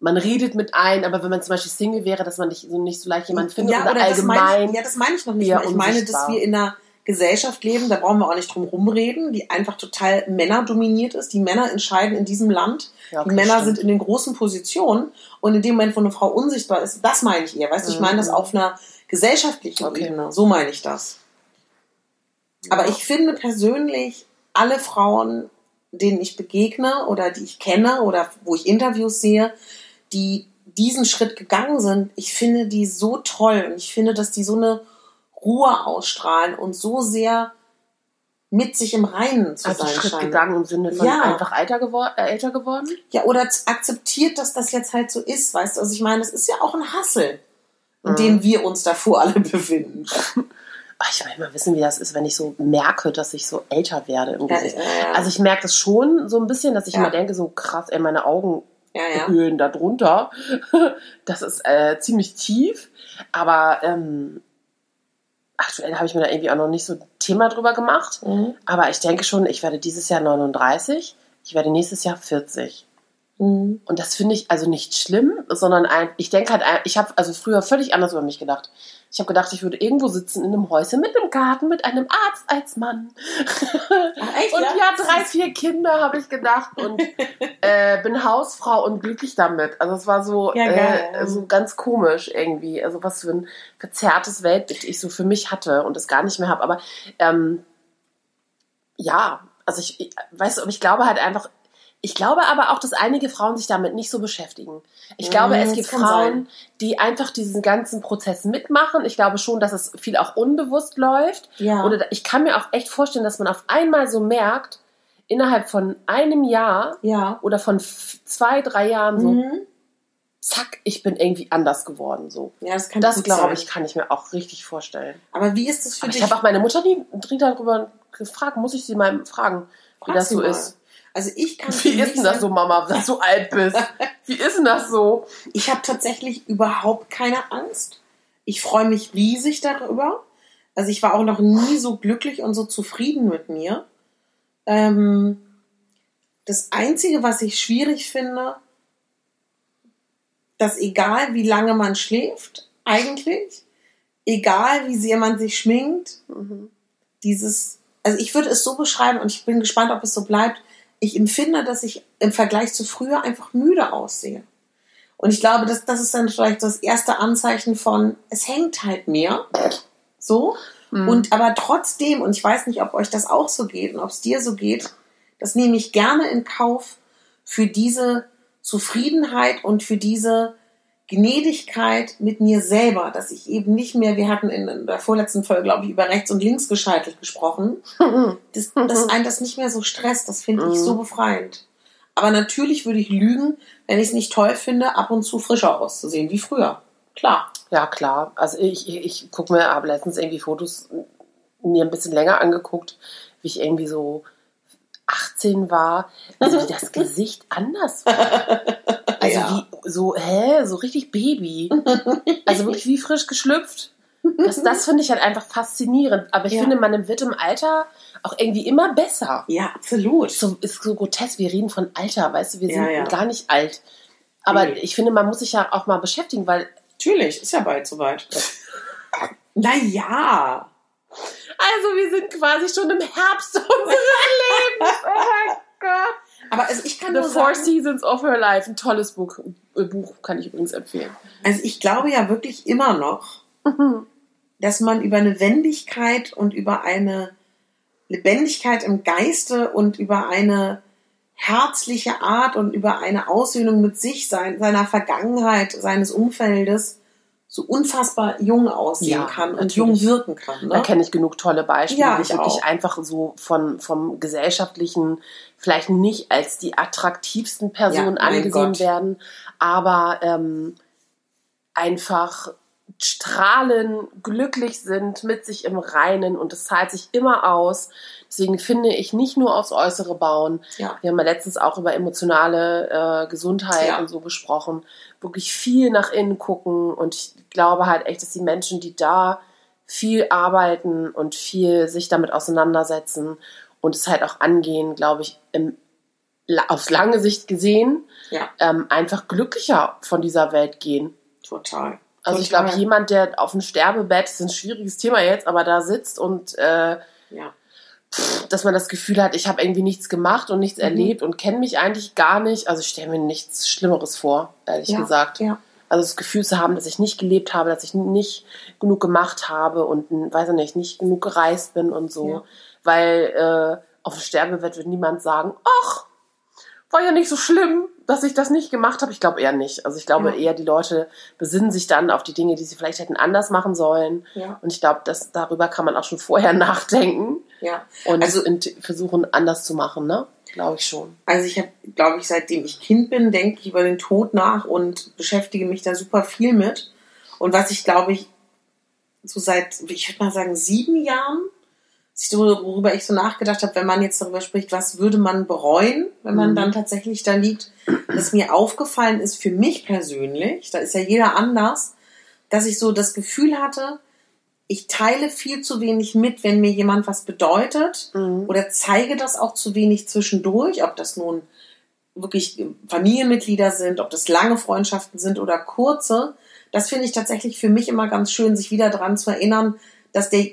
man redet mit ein, aber wenn man zum Beispiel Single wäre, dass man nicht so, nicht so leicht jemanden findet ja, oder, oder das meine allgemein. ich, ja, das meine ich noch nicht mal. Ich meine, dass wir in einer Gesellschaft leben, da brauchen wir auch nicht drum rumreden, die einfach total männerdominiert ist. Die Männer entscheiden in diesem Land. Ja, die Männer stimmt. sind in den großen Positionen und in dem Moment, wo eine Frau unsichtbar ist, das meine ich eher. Weißt du, ich meine das Mhm. auf einer gesellschaftlichen Okay. Ebene. So meine ich das. Aber ich finde persönlich, alle Frauen, denen ich begegne oder die ich kenne oder wo ich Interviews sehe, die diesen Schritt gegangen sind, ich finde die so toll und ich finde, dass die so eine Ruhe ausstrahlen und so sehr mit sich im Reinen zu also sein Schritt scheinen. gegangen im Sinne von Ja. einfach älter, gewor äh, älter geworden. Ja, oder akzeptiert, dass das jetzt halt so ist, weißt du? Also ich meine, das ist ja auch ein Hassel, in Mhm. dem wir uns davor alle *laughs* befinden. Ich möchte mal wissen, wie das ist, wenn ich so merke, dass ich so älter werde im Ja, Gesicht. ja, ja. Also ich merke das schon so ein bisschen, dass ich Ja. immer denke, so krass, ey, meine Augen Ja, ja. Höhlen da drunter. *laughs* Das ist äh, ziemlich tief. Aber ähm, aktuell habe ich mir da irgendwie auch noch nicht so ein Thema drüber gemacht. Mhm. Aber ich denke schon, ich werde dieses Jahr 39. Ich werde nächstes Jahr 40. Mhm. Und das finde ich also nicht schlimm, sondern ein, ich denke halt, ich habe also früher völlig anders über mich gedacht. Ich habe gedacht, ich würde irgendwo sitzen in einem Häuschen mit einem Garten, mit einem Arzt als Mann. Ach, echt, und ja, ja drei, vier Kinder habe ich gedacht und *laughs* äh, bin Hausfrau und glücklich damit. Also es war so, ja, äh, so ganz komisch irgendwie. Also was für ein verzerrtes Weltbild ich so für mich hatte und es gar nicht mehr habe. Aber ähm, ja, also ich, ich weiß, ich glaube halt einfach, ich glaube aber auch, dass einige Frauen sich damit nicht so beschäftigen. Ich glaube, es mhm, gibt Frauen, sein. die einfach diesen ganzen Prozess mitmachen. Ich glaube schon, dass es viel auch unbewusst läuft. Ja. Oder ich kann mir auch echt vorstellen, dass man auf einmal so merkt, innerhalb von einem Jahr ja. oder von zwei, drei Jahren so, mhm. zack, ich bin irgendwie anders geworden. So. Ja, das kann Das glaube ich, kann ich mir auch richtig vorstellen. Aber wie ist das für aber dich? Ich habe auch meine Mutter nie darüber gefragt, muss ich sie mal fragen, wie Frag das so ist. Also ich kann. Wie ist denn das so, Mama, dass du alt bist? *laughs* Wie ist denn das so? Ich habe tatsächlich überhaupt keine Angst. Ich freue mich riesig darüber. Also ich war auch noch nie so glücklich und so zufrieden mit mir. Ähm, das Einzige, was ich schwierig finde, dass egal wie lange man schläft, eigentlich, egal wie sehr man sich schminkt, mhm. dieses, also ich würde es so beschreiben und ich bin gespannt, ob es so bleibt, ich empfinde, dass ich im Vergleich zu früher einfach müde aussehe. Und ich glaube, das, das ist dann vielleicht das erste Anzeichen von, es hängt halt mehr. So. Mhm. Und aber trotzdem, und ich weiß nicht, ob euch das auch so geht und ob es dir so geht, das nehme ich gerne in Kauf für diese Zufriedenheit und für diese Gnädigkeit mit mir selber, dass ich eben nicht mehr, wir hatten in der vorletzten Folge, glaube ich, über rechts und links geschaltet gesprochen, *laughs* dass, dass einen das nicht mehr so stresst, das finde ich so mhm. befreiend. Aber natürlich würde ich lügen, wenn ich es nicht toll finde, ab und zu frischer auszusehen, wie früher. Klar. Ja, klar. Also ich, ich, ich gucke mir, habe letztens irgendwie Fotos mir ein bisschen länger angeguckt, wie ich irgendwie so 18 war, also wie das Gesicht *laughs* anders war. Also ja. wie so, hä, so richtig Baby. Also wirklich wie frisch geschlüpft. Das, das finde ich halt einfach faszinierend. Aber ich ja. finde, man wird im Alter auch irgendwie immer besser. Ja, absolut. So, ist so grotesk. Wir reden von Alter, weißt du, wir sind ja, gar nicht alt. Aber nee. ich finde, man muss sich ja auch mal beschäftigen, weil. Natürlich, ist ja bald soweit. *laughs* naja. Also, wir sind quasi schon im Herbst *laughs* unseres Lebens. *laughs* Oh mein Gott. Aber also ich kann The Four sagen, Seasons of Her Life, ein tolles Buch, äh, Buch kann ich übrigens empfehlen. Also ich glaube ja wirklich immer noch, mhm. dass man über eine Wendigkeit und über eine Lebendigkeit im Geiste und über eine herzliche Art und über eine Aussöhnung mit sich, sein, seiner Vergangenheit, seines Umfeldes so unfassbar jung aussehen ja, kann und natürlich. jung wirken kann. Ne? Da kenne ich genug tolle Beispiele, ja, die wirklich auch. einfach so von, vom gesellschaftlichen vielleicht nicht als die attraktivsten Personen ja, angesehen werden, aber ähm, einfach strahlen, glücklich sind, mit sich im Reinen und es zahlt sich immer aus. Deswegen finde ich nicht nur aufs Äußere bauen. Ja. Wir haben ja letztens auch über emotionale äh, Gesundheit ja. und so gesprochen. Wirklich viel nach innen gucken und ich glaube halt echt, dass die Menschen, die da viel arbeiten und viel sich damit auseinandersetzen und es halt auch angehen, glaube ich, im, aufs lange Sicht gesehen, ja. ähm, einfach glücklicher von dieser Welt gehen. Total. Also ich glaube, jemand, der auf dem Sterbebett, das ist ein schwieriges Thema jetzt, aber da sitzt und äh, ja. Dass man das Gefühl hat, ich habe irgendwie nichts gemacht und nichts mhm. erlebt und kenne mich eigentlich gar nicht. Also ich stelle mir nichts Schlimmeres vor, ehrlich ja. gesagt. Ja. Also das Gefühl zu haben, dass ich nicht gelebt habe, dass ich nicht genug gemacht habe und, weiß ich nicht, nicht genug gereist bin und so. Ja. Weil äh, auf dem Sterbebett wird niemand sagen, ach, war ja nicht so schlimm dass ich das nicht gemacht habe? Ich glaube eher nicht. Also ich glaube ja. eher, die Leute besinnen sich dann auf die Dinge, die sie vielleicht hätten anders machen sollen. Ja. Und ich glaube, dass darüber kann man auch schon vorher *laughs* nachdenken. Ja. Und also, versuchen, anders zu machen, ne? Glaube ich schon. Also ich habe, glaube ich, seitdem ich Kind bin, denke ich über den Tod nach und beschäftige mich da super viel mit. Und was ich, glaube ich, so seit, ich würde mal sagen, sieben Jahren worüber ich so nachgedacht habe, wenn man jetzt darüber spricht, was würde man bereuen, wenn man mhm. dann tatsächlich da liegt, dass mir aufgefallen ist für mich persönlich, da ist ja jeder anders, dass ich so das Gefühl hatte, ich teile viel zu wenig mit, wenn mir jemand was bedeutet mhm. oder zeige das auch zu wenig zwischendurch, ob das nun wirklich Familienmitglieder sind, ob das lange Freundschaften sind oder kurze, das finde ich tatsächlich für mich immer ganz schön, sich wieder daran zu erinnern, dass der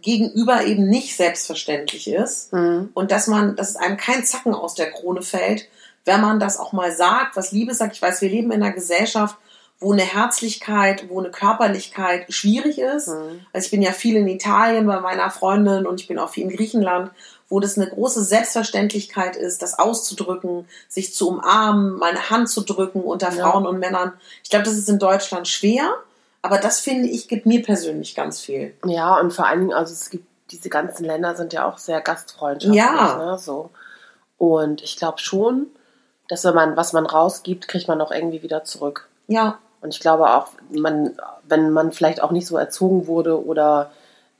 Gegenüber eben nicht selbstverständlich ist Mhm. und dass man, dass es einem kein Zacken aus der Krone fällt, wenn man das auch mal sagt, was Liebe sagt. Ich weiß, wir leben in einer Gesellschaft, wo eine Herzlichkeit, wo eine Körperlichkeit schwierig ist. Mhm. Also ich bin ja viel in Italien bei meiner Freundin und ich bin auch viel in Griechenland, wo das eine große Selbstverständlichkeit ist, das auszudrücken, sich zu umarmen, meine Hand zu drücken unter Ja. Frauen und Männern. Ich glaube, das ist in Deutschland schwer, aber das finde ich gibt mir persönlich ganz viel. Ja, und vor allen Dingen, also es gibt, diese ganzen Länder sind ja auch sehr gastfreundschaftlich. Ja. Ne, so. Und ich glaube schon, dass wenn man, was man rausgibt, kriegt man auch irgendwie wieder zurück. Ja, Und ich glaube auch, man, wenn man vielleicht auch nicht so erzogen wurde oder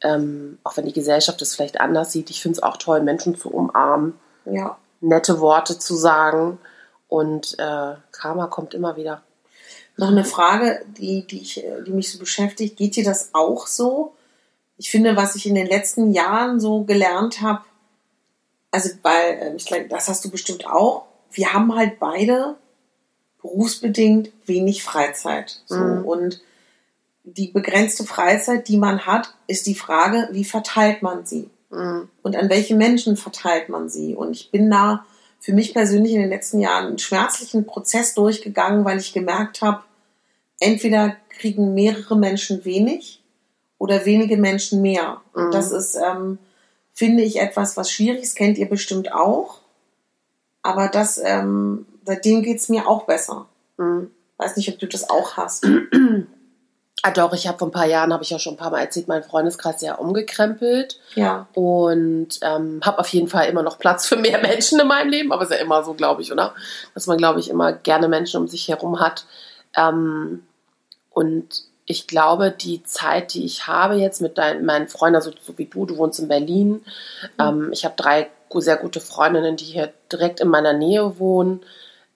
ähm, auch wenn die Gesellschaft es vielleicht anders sieht, ich finde es auch toll, Menschen zu umarmen, ja. nette Worte zu sagen und äh, Karma kommt immer wieder. Noch eine Frage, die, die, ich, die mich so beschäftigt. Geht dir das auch so? Ich finde, was ich in den letzten Jahren so gelernt habe, also weil, äh, ich glaube, das hast du bestimmt auch, wir haben halt beide berufsbedingt wenig Freizeit. So. Mhm. Und die begrenzte Freizeit, die man hat, ist die Frage, wie verteilt man sie? Mhm. und an welche Menschen verteilt man sie. Und ich bin da für mich persönlich in den letzten Jahren einen schmerzlichen Prozess durchgegangen, weil ich gemerkt habe, entweder kriegen mehrere Menschen wenig oder wenige Menschen mehr. Mhm. Und das ist, ähm, finde ich, etwas, was schwierig ist, kennt ihr bestimmt auch. Aber das, ähm, seitdem geht's mir auch besser. Mhm. Weiß nicht, ob du das auch hast. Ah doch, ich habe vor ein paar Jahren, habe ich ja schon ein paar Mal erzählt, meinen Freundeskreis sehr umgekrempelt Ja. und ähm, habe auf jeden Fall immer noch Platz für mehr *laughs* Menschen in meinem Leben, aber ist ja immer so, glaube ich, oder? Dass man, glaube ich, immer gerne Menschen um sich herum hat. Ähm, und ich glaube, die Zeit, die ich habe jetzt mit dein, meinen Freunden, also so wie du, du wohnst in Berlin, ähm, ich habe drei sehr gute Freundinnen, die hier direkt in meiner Nähe wohnen.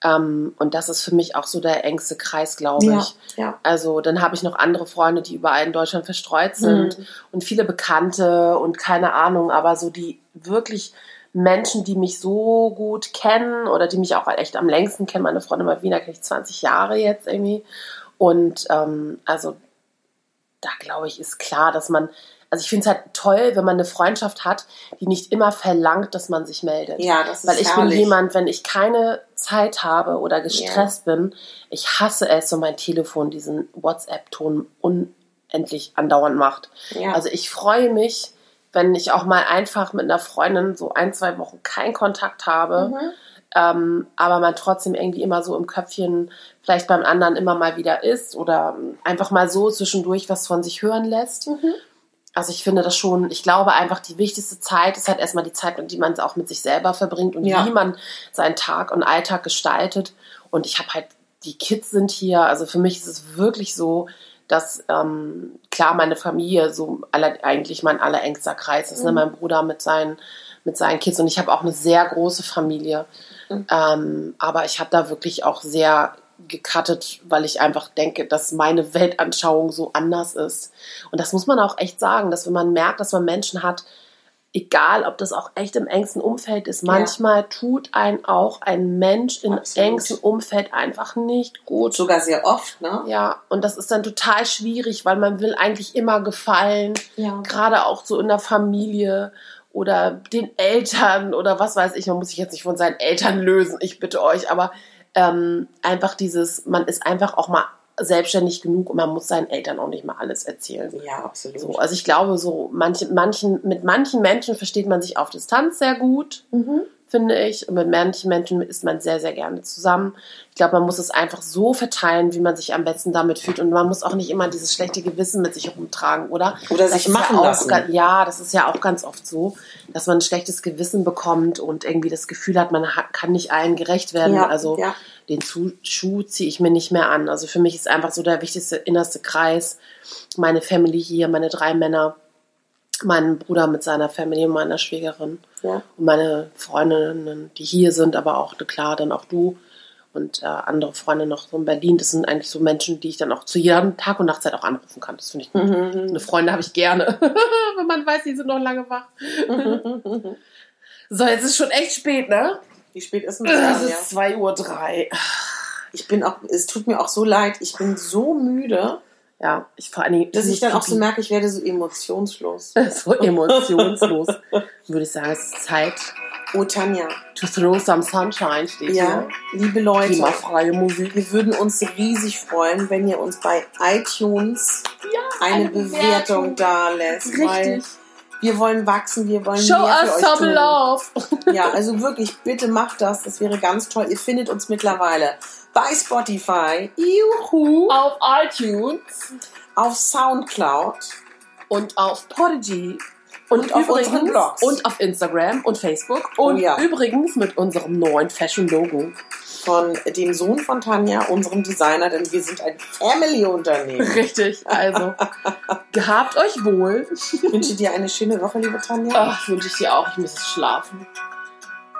Ähm, und das ist für mich auch so der engste Kreis, glaube Ja, ich. ja. Also dann habe ich noch andere Freunde, die überall in Deutschland verstreut sind Mhm. und viele Bekannte und keine Ahnung, aber so die wirklich Menschen, die mich so gut kennen oder die mich auch echt am längsten kennen. Meine Freundin Malvina kenne ich 20 Jahre jetzt irgendwie. Und ähm, also da glaube ich, ist klar, dass man, also ich finde es halt toll, wenn man eine Freundschaft hat, die nicht immer verlangt, dass man sich meldet. Ja, das ist Weil ich herrlich. bin jemand, wenn ich keine Zeit habe oder gestresst bin, ich hasse es, so mein Telefon diesen WhatsApp-Ton unendlich andauernd macht. Ja. Also ich freue mich, wenn ich auch mal einfach mit einer Freundin so ein, zwei Wochen keinen Kontakt habe, Mhm. ähm, aber man trotzdem irgendwie immer so im Köpfchen vielleicht beim anderen immer mal wieder ist oder einfach mal so zwischendurch was von sich hören lässt. Mhm. Also ich finde das schon, ich glaube einfach, die wichtigste Zeit ist halt erstmal die Zeit, die man auch mit sich selber verbringt und Ja. wie man seinen Tag und Alltag gestaltet. Und ich habe halt, die Kids sind hier, also für mich ist es wirklich so, dass ähm, klar meine Familie so aller, eigentlich mein allerengster Kreis ist. Ne? Mhm. Mein Bruder mit seinen, mit seinen Kids und ich habe auch eine sehr große Familie. Mhm. Ähm, aber ich habe da wirklich auch sehr gecuttet, weil ich einfach denke, dass meine Weltanschauung so anders ist. Und das muss man auch echt sagen, dass wenn man merkt, dass man Menschen hat, egal ob das auch echt im engsten Umfeld ist, manchmal tut ein auch ein Mensch im Absolut. engsten Umfeld einfach nicht gut. Sogar sehr oft, ne? Ja, und das ist dann total schwierig, weil man will eigentlich immer gefallen, Ja. gerade auch so in der Familie oder den Eltern oder was weiß ich, man muss sich jetzt nicht von seinen Eltern lösen, ich bitte euch, aber ähm, einfach dieses, man ist einfach auch mal selbstständig genug und man muss seinen Eltern auch nicht mal alles erzählen. Ja, absolut. So, also ich glaube, so manche, manchen, mit manchen Menschen versteht man sich auf Distanz sehr gut, Mhm. Finde ich. Und mit manchen Menschen ist man sehr, sehr gerne zusammen. Ich glaube, man muss es einfach so verteilen, wie man sich am besten damit fühlt. Und man muss auch nicht immer dieses schlechte Gewissen mit sich herumtragen, oder? Oder Das sich machen ja lassen. ga- Ja, das ist ja auch ganz oft so, dass man ein schlechtes Gewissen bekommt und irgendwie das Gefühl hat, man kann nicht allen gerecht werden. Ja, also ja. den Schuh ziehe ich mir nicht mehr an. Also für mich ist einfach so der wichtigste innerste Kreis meine Family hier, meine drei Männer, mein Bruder mit seiner Family und meiner Schwägerin Ja. und meine Freundinnen, die hier sind, aber auch klar dann auch du und äh, andere Freunde noch so in Berlin. Das sind eigentlich so Menschen, die ich dann auch zu jedem Tag und Nachtzeit auch anrufen kann. Das finde ich gut. Mhm. Eine Freunde habe ich gerne, *laughs* wenn man weiß, die sind noch lange wach. *laughs* So, jetzt ist schon echt spät, ne? Wie spät ist denn Es das? ist Ja. 2.03 Uhr. Ich bin auch, es tut mir auch so leid, ich bin so müde, Ja, ich vor allen Dingen. dass ich dann auch so merke, ich werde so emotionslos. *laughs* so emotionslos. Würde ich sagen, es ist Zeit Oh, Tanja. to throw some sunshine, steht Ja, hier. liebe Leute, Klimafreie Musik. wir würden uns riesig freuen, wenn ihr uns bei iTunes Ja, eine, Bewertung da lässt. Weil Richtig. wir wollen wachsen, wir wollen Show mehr für us some tun. love. Ja, also wirklich, bitte macht das. Das wäre ganz toll. Ihr findet uns mittlerweile bei Spotify, Juhu, Auf iTunes auf Soundcloud und auf Podigy. Und, auf unseren Blogs. Und auf Instagram und Facebook. Und Oh ja. übrigens mit unserem neuen Fashion-Logo. von dem Sohn von Tanja, unserem Designer, denn wir sind ein Family-Unternehmen. Richtig, also *laughs* gehabt euch wohl. Ich wünsche dir eine schöne Woche, liebe Tanja. Ach, wünsche ich dir auch. Ich muss jetzt schlafen.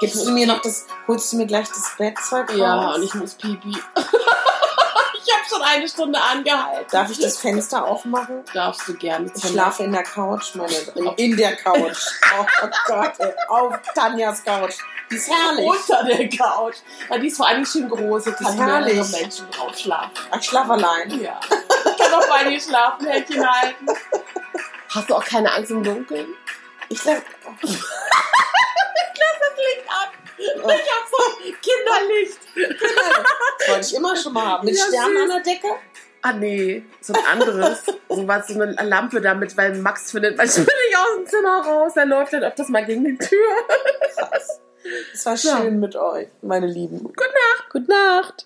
Gibst du mir noch das, holst du mir gleich das Bettzeug raus? Ja, und ich muss pipi. *laughs* ich habe schon eine Stunde angehalten. Darf ich das Fenster aufmachen? Darfst du gerne. Ich schlafe in der Couch, meine, in, in der Couch. Oh Gott, ey, auf Tanjas Couch. Die ist herrlich. Unter der Couch. Ja, die ist vor allem schön groß. Da kann mehrere. Menschen drauf schlafen. Ich schlafe allein. Ja. Ich kann auch bei dir schlafen, Händchen halten. Hast du auch keine Angst im Dunkeln? Ich sag, *laughs* Das Licht an. Ich hab so Kinderlicht. das wollte ich immer schon mal haben. Mit Ja, Sternen süß. an der Decke? Ah nee, so ein anderes. *laughs* so was, so eine Lampe damit, weil Max findet manchmal *laughs* nicht aus dem Zimmer raus. Er läuft dann öfters mal gegen die Tür. Es war Ja. schön mit euch, meine Lieben. Gute Nacht.